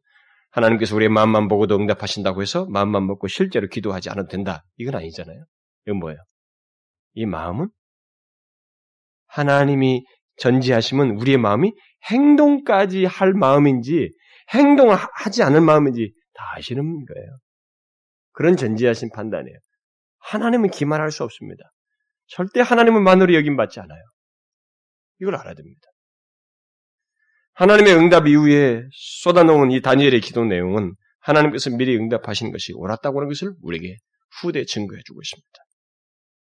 하나님께서 우리의 마음만 보고도 응답하신다고 해서 마음만 먹고 실제로 기도하지 않아도 된다. 이건 아니잖아요. 이건 뭐예요? 이 마음은 하나님이 전지하시면 우리의 마음이 행동까지 할 마음인지 행동을 하지 않을 마음인지 다 아시는 거예요. 그런 전지하신 판단이에요. 하나님은 기만할 수 없습니다. 절대 하나님은 만으로 여김받지 않아요. 이걸 알아야 됩니다. 하나님의 응답 이후에 쏟아놓은 이 다니엘의 기도 내용은 하나님께서 미리 응답하신 것이 옳았다고 하는 것을 우리에게 후대 증거해 주고 있습니다.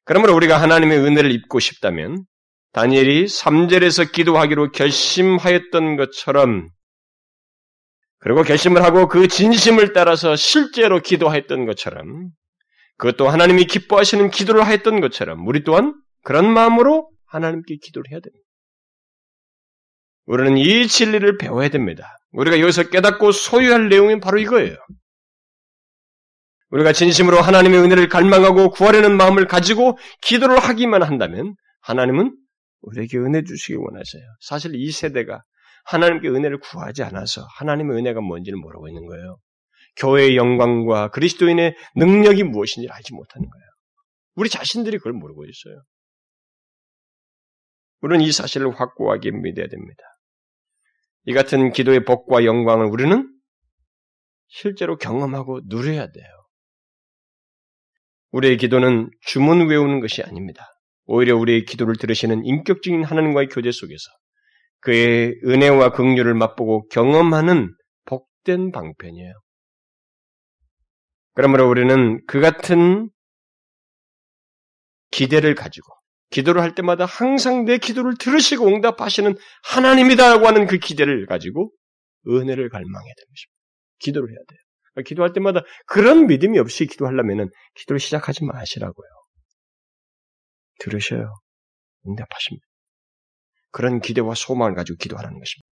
그러므로 우리가 하나님의 은혜를 입고 싶다면 다니엘이 3절에서 기도하기로 결심하였던 것처럼 그리고 결심을 하고 그 진심을 따라서 실제로 기도하였던 것처럼 그것도 하나님이 기뻐하시는 기도를 하였던 것처럼 우리 또한 그런 마음으로 하나님께 기도를 해야 됩니다. 우리는 이 진리를 배워야 됩니다. 우리가 여기서 깨닫고 소유할 내용은 바로 이거예요. 우리가 진심으로 하나님의 은혜를 갈망하고 구하려는 마음을 가지고 기도를 하기만 한다면 하나님은 우리에게 은혜 주시기 원하세요. 사실 이 세대가 하나님께 은혜를 구하지 않아서 하나님의 은혜가 뭔지를 모르고 있는 거예요. 교회의 영광과 그리스도인의 능력이 무엇인지 알지 못하는 거예요. 우리 자신들이 그걸 모르고 있어요. 우리는 이 사실을 확고하게 믿어야 됩니다. 이 같은 기도의 복과 영광을 우리는 실제로 경험하고 누려야 돼요. 우리의 기도는 주문 외우는 것이 아닙니다. 오히려 우리의 기도를 들으시는 인격적인 하나님과의 교제 속에서 그의 은혜와 긍휼을 맛보고 경험하는 복된 방편이에요. 그러므로 우리는 그 같은 기대를 가지고 기도를 할 때마다 항상 내 기도를 들으시고 응답하시는 하나님이다라고 하는 그 기대를 가지고 은혜를 갈망해야 되는 것입니다. 기도를 해야 돼요. 그러니까 기도할 때마다 그런 믿음이 없이 기도하려면 기도를 시작하지 마시라고요. 들으셔요. 응답하십니다. 그런 기대와 소망을 가지고 기도하라는 것입니다.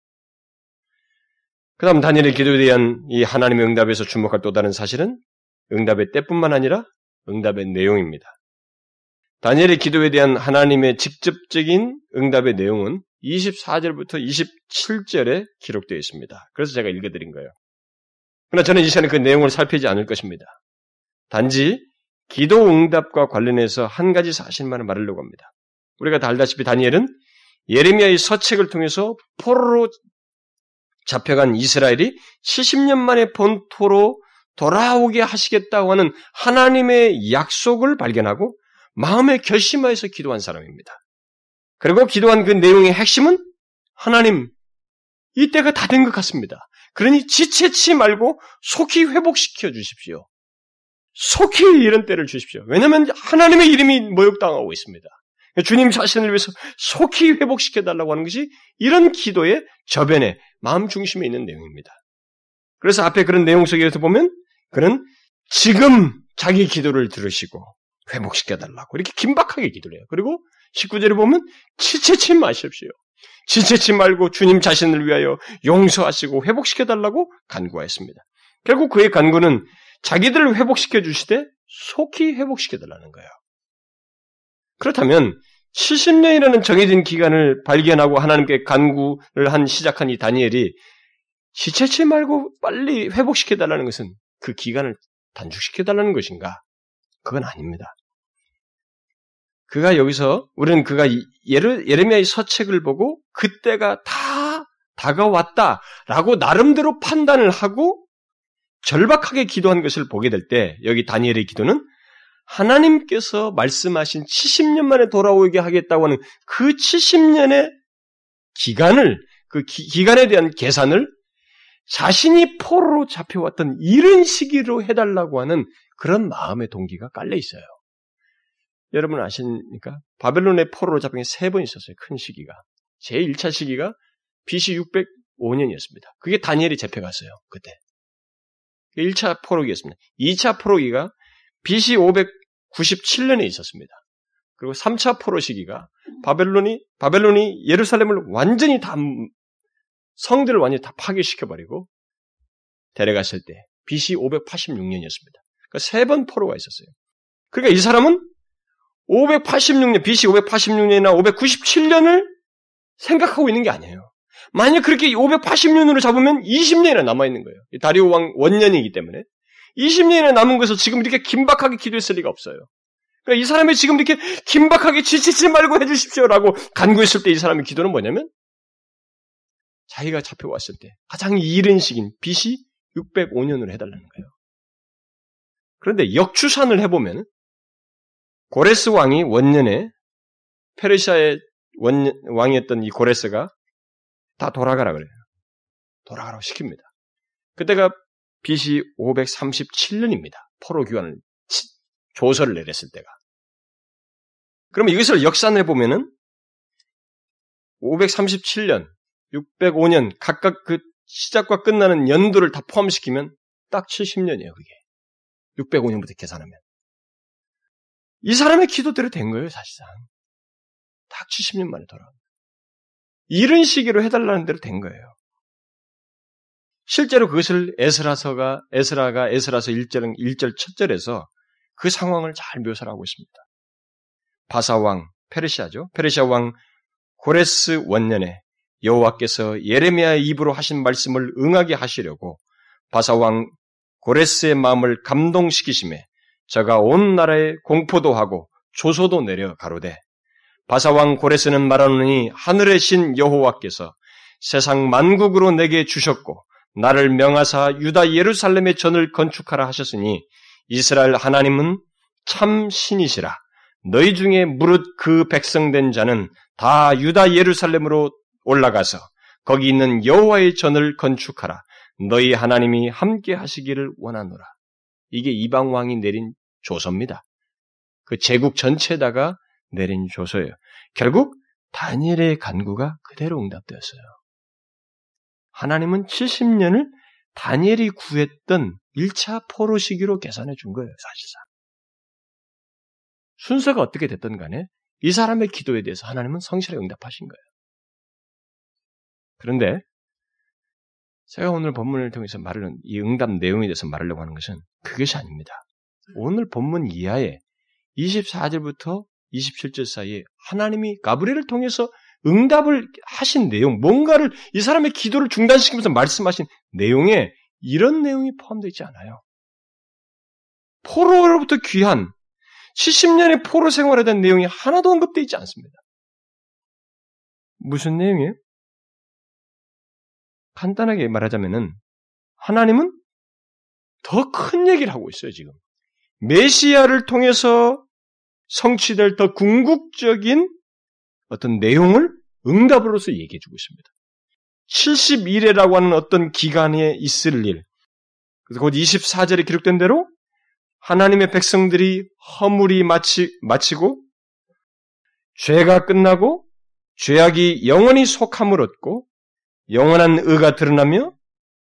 그 다음 다니엘의 기도에 대한 이 하나님의 응답에서 주목할 또 다른 사실은 응답의 때뿐만 아니라 응답의 내용입니다. 다니엘의 기도에 대한 하나님의 직접적인 응답의 내용은 24절부터 27절에 기록되어 있습니다. 그래서 제가 읽어드린 거예요. 그러나 저는 이 시간에 그 내용을 살피지 않을 것입니다. 단지 기도 응답과 관련해서 한 가지 사실만을 말하려고 합니다. 우리가 다 알다시피 다니엘은 예레미야의 서책을 통해서 포로로 잡혀간 이스라엘이 70년 만에 본토로 돌아오게 하시겠다고 하는 하나님의 약속을 발견하고 마음에 결심하여서 기도한 사람입니다. 그리고 기도한 그 내용의 핵심은 하나님, 이때가 다 된 것 같습니다. 그러니 지체치 말고 속히 회복시켜 주십시오. 속히 이런 때를 주십시오. 왜냐하면 하나님의 이름이 모욕당하고 있습니다. 주님 자신을 위해서 속히 회복시켜 달라고 하는 것이 이런 기도의 저변에 마음 중심에 있는 내용입니다. 그래서 앞에 그런 내용 속에서 보면 그는 지금 자기 기도를 들으시고 회복시켜 달라고 이렇게 긴박하게 기도를 해요. 그리고 19절에 보면 지체치 마십시오. 지체치 말고 주님 자신을 위하여 용서하시고 회복시켜 달라고 간구하였습니다. 결국 그의 간구는 자기들을 회복시켜 주시되 속히 회복시켜 달라는 거예요. 그렇다면 70년이라는 정해진 기간을 발견하고 하나님께 간구를 한 시작한 이 다니엘이 지체치 말고 빨리 회복시켜 달라는 것은 그 기간을 단축시켜 달라는 것인가? 그건 아닙니다. 그가 여기서 우리는 그가 예레미야의 서책을 보고 그때가 다 다가왔다라고 나름대로 판단을 하고 절박하게 기도한 것을 보게 될 때 여기 다니엘의 기도는 하나님께서 말씀하신 70년 만에 돌아오게 하겠다고 하는 그 70년의 기간을 그 기, 간에 대한 계산을 자신이 포로로 잡혀왔던 이런 시기로 해달라고 하는 그런 마음의 동기가 깔려 있어요. 여러분 아십니까? 바벨론의 포로로 잡힌 게 세 번 있었어요. 큰 시기가. 제1차 시기가 BC 605년이었습니다. 그게 다니엘이 잡혀갔어요. 그때. 1차 포로기였습니다. 2차 포로기가 BC 597년에 있었습니다. 그리고 3차 포로 시기가 바벨론이 바벨론이 예루살렘을 완전히 다 성들을 완전히 다 파괴시켜 버리고 데려갔을 때 BC 586년이었습니다. 그러니까 세 번 포로가 있었어요. 그러니까 이 사람은 586년, BC 586년이나 597년을 생각하고 있는 게 아니에요. 만약 그렇게 580년으로 잡으면 20년이나 남아있는 거예요. 다리오 왕 원년이기 때문에. 20년이나 남은 것을 지금 이렇게 긴박하게 기도했을 리가 없어요. 그러니까 이 사람이 지금 이렇게 긴박하게 지치지 말고 해주십시오라고 간구했을 때 이 사람의 기도는 뭐냐면 자기가 잡혀왔을 때 가장 이른 시기인 BC 605년으로 해달라는 거예요. 그런데 역추산을 해보면 고레스 왕이 원년에 페르시아의 원, 왕이었던 이 고레스가 다 돌아가라 그래요. 돌아가라고 시킵니다. 그때가 BC 537년입니다. 포로 교환을 조서를 내렸을 때가. 그러면 이것을 역산해 보면은 537년, 605년 각각 그 시작과 끝나는 연도를 다 포함시키면 딱 70년이에요, 그게. 605년부터 계산하면. 이 사람의 기도대로 된 거예요, 사실상. 딱 70년 만에 돌아옵니다. 이런 시기로 해달라는 대로 된 거예요. 실제로 그것을 에스라서가, 에스라가 에스라서 1절, 1절 첫 절에서 그 상황을 잘 묘사를 하고 있습니다. 바사왕, 페르시아죠. 페르시아 왕 고레스 원년에 여호와께서 예레미야의 입으로 하신 말씀을 응하게 하시려고 바사왕 고레스의 마음을 감동시키심에 저가 온 나라에 공포도 하고 조소도 내려 가로되 바사왕 고레스는 말하노니 하늘의 신 여호와께서 세상 만국으로 내게 주셨고 나를 명하사 유다 예루살렘의 전을 건축하라 하셨으니 이스라엘 하나님은 참 신이시라 너희 중에 무릇 그 백성된 자는 다 유다 예루살렘으로 올라가서 거기 있는 여호와의 전을 건축하라. 너희 하나님이 함께 하시기를 원하노라. 이게 이방 왕이 내린 조서입니다. 그 제국 전체에다가 내린 조서예요. 결국 다니엘의 간구가 그대로 응답되었어요. 하나님은 70년을 다니엘이 구했던 1차 포로 시기로 계산해 준 거예요, 사실상. 순서가 어떻게 됐든 간에 이 사람의 기도에 대해서 하나님은 성실하게 응답하신 거예요. 그런데 제가 오늘 본문을 통해서 말하는 이 응답 내용에 대해서 말하려고 하는 것은 그것이 아닙니다. 오늘 본문 이하에 24절부터 27절 사이에 하나님이 가브리엘을 통해서 응답을 하신 내용, 뭔가를 이 사람의 기도를 중단시키면서 말씀하신 내용에 이런 내용이 포함되어 있지 않아요. 포로로부터 귀한 70년의 포로 생활에 대한 내용이 하나도 언급되어 있지 않습니다. 무슨 내용이에요? 간단하게 말하자면은 하나님은 더 큰 얘기를 하고 있어요, 지금. 메시아를 통해서 성취될 더 궁극적인 어떤 내용을 응답으로서 얘기해 주고 있습니다. 70일이라고 하는 어떤 기간에 있을 일. 그래서 곧 24절에 기록된 대로 하나님의 백성들이 허물이 마치, 마치고 죄가 끝나고 죄악이 영원히 속함을 얻고 영원한 의가 드러나며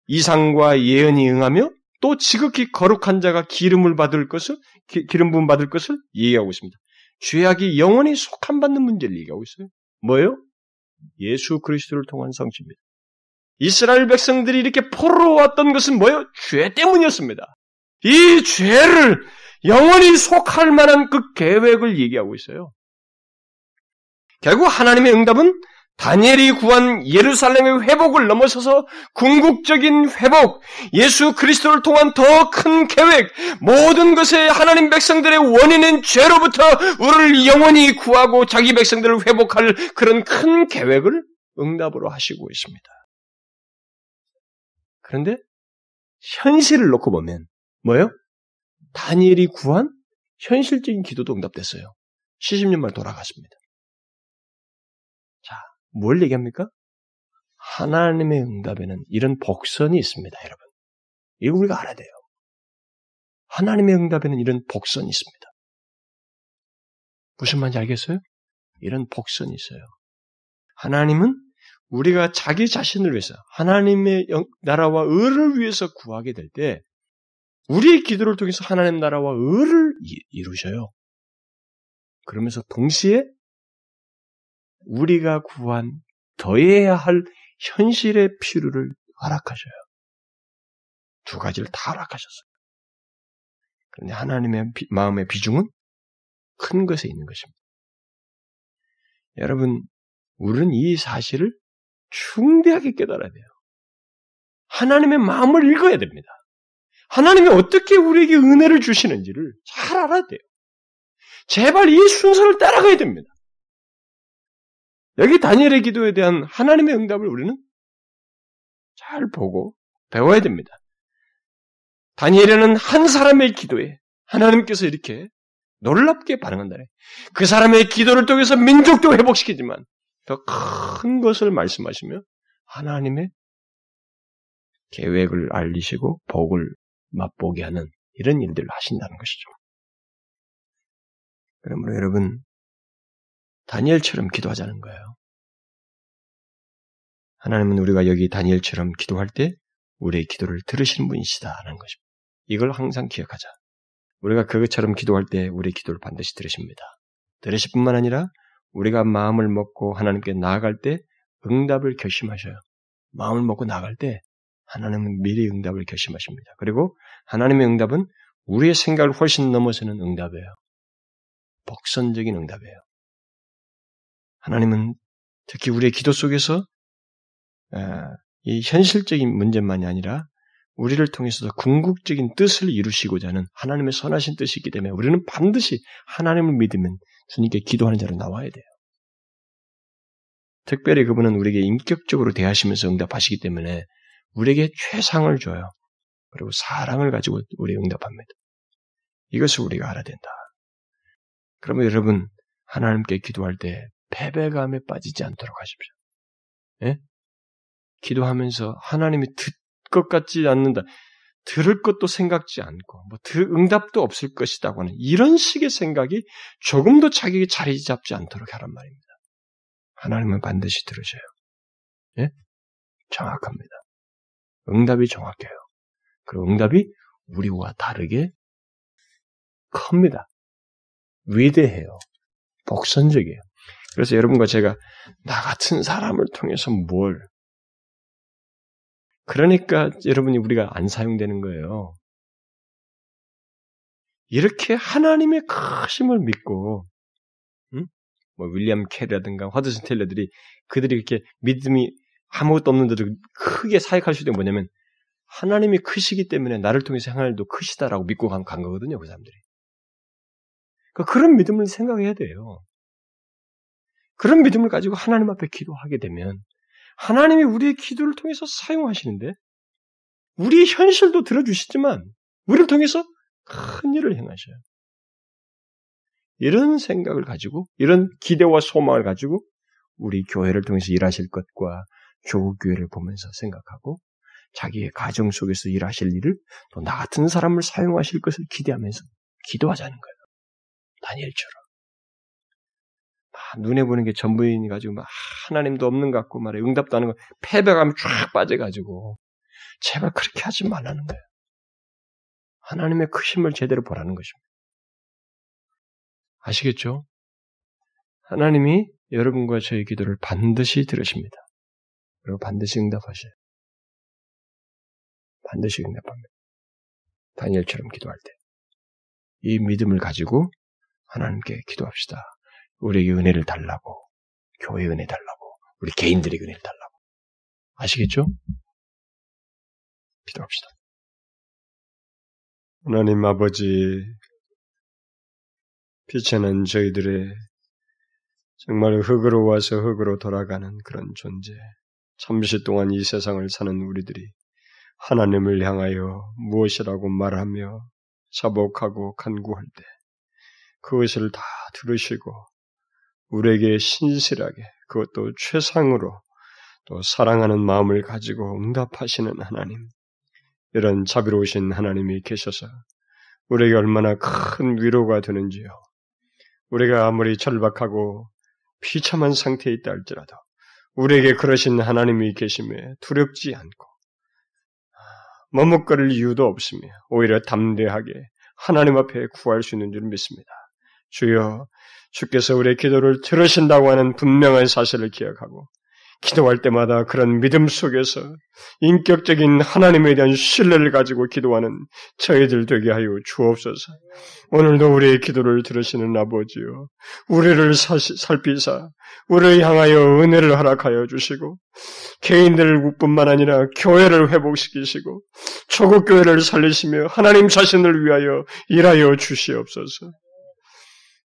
이상과 예언이 응하며 또 지극히 거룩한 자가 기름을 받을 것을 기, 름 부음 받을 것을 얘기하고 있습니다. 죄악이 영원히 속함 받는 문제를 얘기하고 있어요. 뭐예요? 예수 그리스도를 통한 성취입니다. 이스라엘 백성들이 이렇게 포로로 왔던 것은 뭐예요? 죄 때문이었습니다. 이 죄를 영원히 속할 만한 그 계획을 얘기하고 있어요. 결국 하나님의 응답은 다니엘이 구한 예루살렘의 회복을 넘어서서 궁극적인 회복, 예수 그리스도를 통한 더 큰 계획, 모든 것에 하나님 백성들의 원인은 죄로부터 우리를 영원히 구하고 자기 백성들을 회복할 그런 큰 계획을 응답으로 하시고 있습니다. 그런데 현실을 놓고 보면 뭐예요? 다니엘이 구한 현실적인 기도도 응답됐어요. 70년 만에 돌아갔습니다. 뭘 얘기합니까? 하나님의 응답에는 이런 복선이 있습니다, 여러분. 이거 우리가 알아야 돼요. 하나님의 응답에는 이런 복선이 있습니다. 무슨 말인지 알겠어요? 이런 복선이 있어요. 하나님은 우리가 자기 자신을 위해서 하나님의 나라와 의를 위해서 구하게 될 때 우리의 기도를 통해서 하나님 나라와 의를 이루셔요. 그러면서 동시에 우리가 구한 더해야 할 현실의 필요를 허락하셔요. 두 가지를 다 허락하셨어요. 그런데 하나님의 비, 마음의 비중은 큰 것에 있는 것입니다. 여러분, 우리는 이 사실을 충대하게 깨달아야 돼요. 하나님의 마음을 읽어야 됩니다. 하나님이 어떻게 우리에게 은혜를 주시는지를 잘 알아야 돼요. 제발 이 순서를 따라가야 됩니다. 여기 다니엘의 기도에 대한 하나님의 응답을 우리는 잘 보고 배워야 됩니다. 다니엘은 한 사람의 기도에 하나님께서 이렇게 놀랍게 반응한다네. 그 사람의 기도를 통해서 민족도 회복시키지만 더 큰 것을 말씀하시며 하나님의 계획을 알리시고 복을 맛보게 하는 이런 일들을 하신다는 것이죠. 그러므로 여러분 다니엘처럼 기도하자는 거예요. 하나님은 우리가 여기 다니엘처럼 기도할 때 우리의 기도를 들으시는 분이시다라는 것입니다. 이걸 항상 기억하자. 우리가 그것처럼 기도할 때 우리의 기도를 반드시 들으십니다. 들으실 뿐만 아니라 우리가 마음을 먹고 하나님께 나아갈 때 응답을 결심하셔요. 마음을 먹고 나아갈 때 하나님은 미리 응답을 결심하십니다. 그리고 하나님의 응답은 우리의 생각을 훨씬 넘어서는 응답이에요. 복선적인 응답이에요. 하나님은 특히 우리의 기도 속에서 이 현실적인 문제만이 아니라 우리를 통해서도 궁극적인 뜻을 이루시고자 하는 하나님의 선하신 뜻이 있기 때문에 우리는 반드시 하나님을 믿으면 주님께 기도하는 자로 나와야 돼요. 특별히 그분은 우리에게 인격적으로 대하시면서 응답하시기 때문에 우리에게 최상을 줘요. 그리고 사랑을 가지고 우리 응답합니다. 이것을 우리가 알아야 된다. 그러면 여러분 하나님께 기도할 때 패배감에 빠지지 않도록 하십시오. 예? 기도하면서 하나님이 듣 것 같지 않는다. 들을 것도 생각지 않고 뭐 응답도 없을 것이다고 하는 이런 식의 생각이 조금도 자기에게 자리 잡지 않도록 하란 말입니다. 하나님은 반드시 들으셔요. 예? 정확합니다. 응답이 정확해요. 그리고 응답이 우리와 다르게 큽니다. 위대해요. 복선적이에요. 그래서 여러분과 제가 나 같은 사람을 통해서 뭘 그러니까 여러분이 우리가 안 사용되는 거예요. 이렇게 하나님의 크심을 믿고 응? 뭐 윌리엄 캐리라든가 화드슨 텔러들이 그들이 이렇게 믿음이 아무것도 없는데도 크게 사역할 수 있는 게 뭐냐면 하나님이 크시기 때문에 나를 통해서 하나님도 크시다라고 믿고 간, 간 거거든요, 그 사람들이. 그러니까 그런 믿음을 생각해야 돼요. 그런 믿음을 가지고 하나님 앞에 기도하게 되면 하나님이 우리의 기도를 통해서 사용하시는데 우리의 현실도 들어주시지만 우리를 통해서 큰 일을 행하셔요. 이런 생각을 가지고 이런 기대와 소망을 가지고 우리 교회를 통해서 일하실 것과 교우교회를 보면서 생각하고 자기의 가정 속에서 일하실 일을 또 나 같은 사람을 사용하실 것을 기대하면서 기도하자는 거예요. 다니엘처럼. 눈에 보는 게 전부인이 가지고 막 하나님도 없는 것 같고 말해 응답도 하는 거 패배감이 쫙 빠져가지고 제발 그렇게 하지 말라는 거예요. 하나님의 크심을 제대로 보라는 것입니다. 아시겠죠? 하나님이 여러분과 저의 기도를 반드시 들으십니다. 그리고 반드시 응답하셔요. 반드시 응답합니다. 다니엘처럼 기도할 때. 이 믿음을 가지고 하나님께 기도합시다. 우리에게 은혜를 달라고, 교회 은혜 달라고, 우리 개인들에게 은혜를 달라고. 아시겠죠? 기도합시다. 하나님 아버지, 빛에는 저희들의 정말 흙으로 와서 흙으로 돌아가는 그런 존재, 잠시 동안 이 세상을 사는 우리들이 하나님을 향하여 무엇이라고 말하며 자복하고 간구할 때 그것을 다 들으시고 우리에게 신실하게 그것도 최상으로 또 사랑하는 마음을 가지고 응답하시는 하나님, 이런 자비로우신 하나님이 계셔서 우리에게 얼마나 큰 위로가 되는지요. 우리가 아무리 절박하고 비참한 상태에 있다 할지라도 우리에게 그러신 하나님이 계심에 두렵지 않고 머뭇거릴 이유도 없으며 오히려 담대하게 하나님 앞에 구할 수 있는 줄 믿습니다. 주여 주께서 우리의 기도를 들으신다고 하는 분명한 사실을 기억하고 기도할 때마다 그런 믿음 속에서 인격적인 하나님에 대한 신뢰를 가지고 기도하는 저희들 되게 하여 주옵소서. 오늘도 우리의 기도를 들으시는 아버지요. 우리를 살피사, 우리를 향하여 은혜를 허락하여 주시고, 개인들뿐만 아니라 교회를 회복시키시고, 초국교회를 살리시며 하나님 자신을 위하여 일하여 주시옵소서.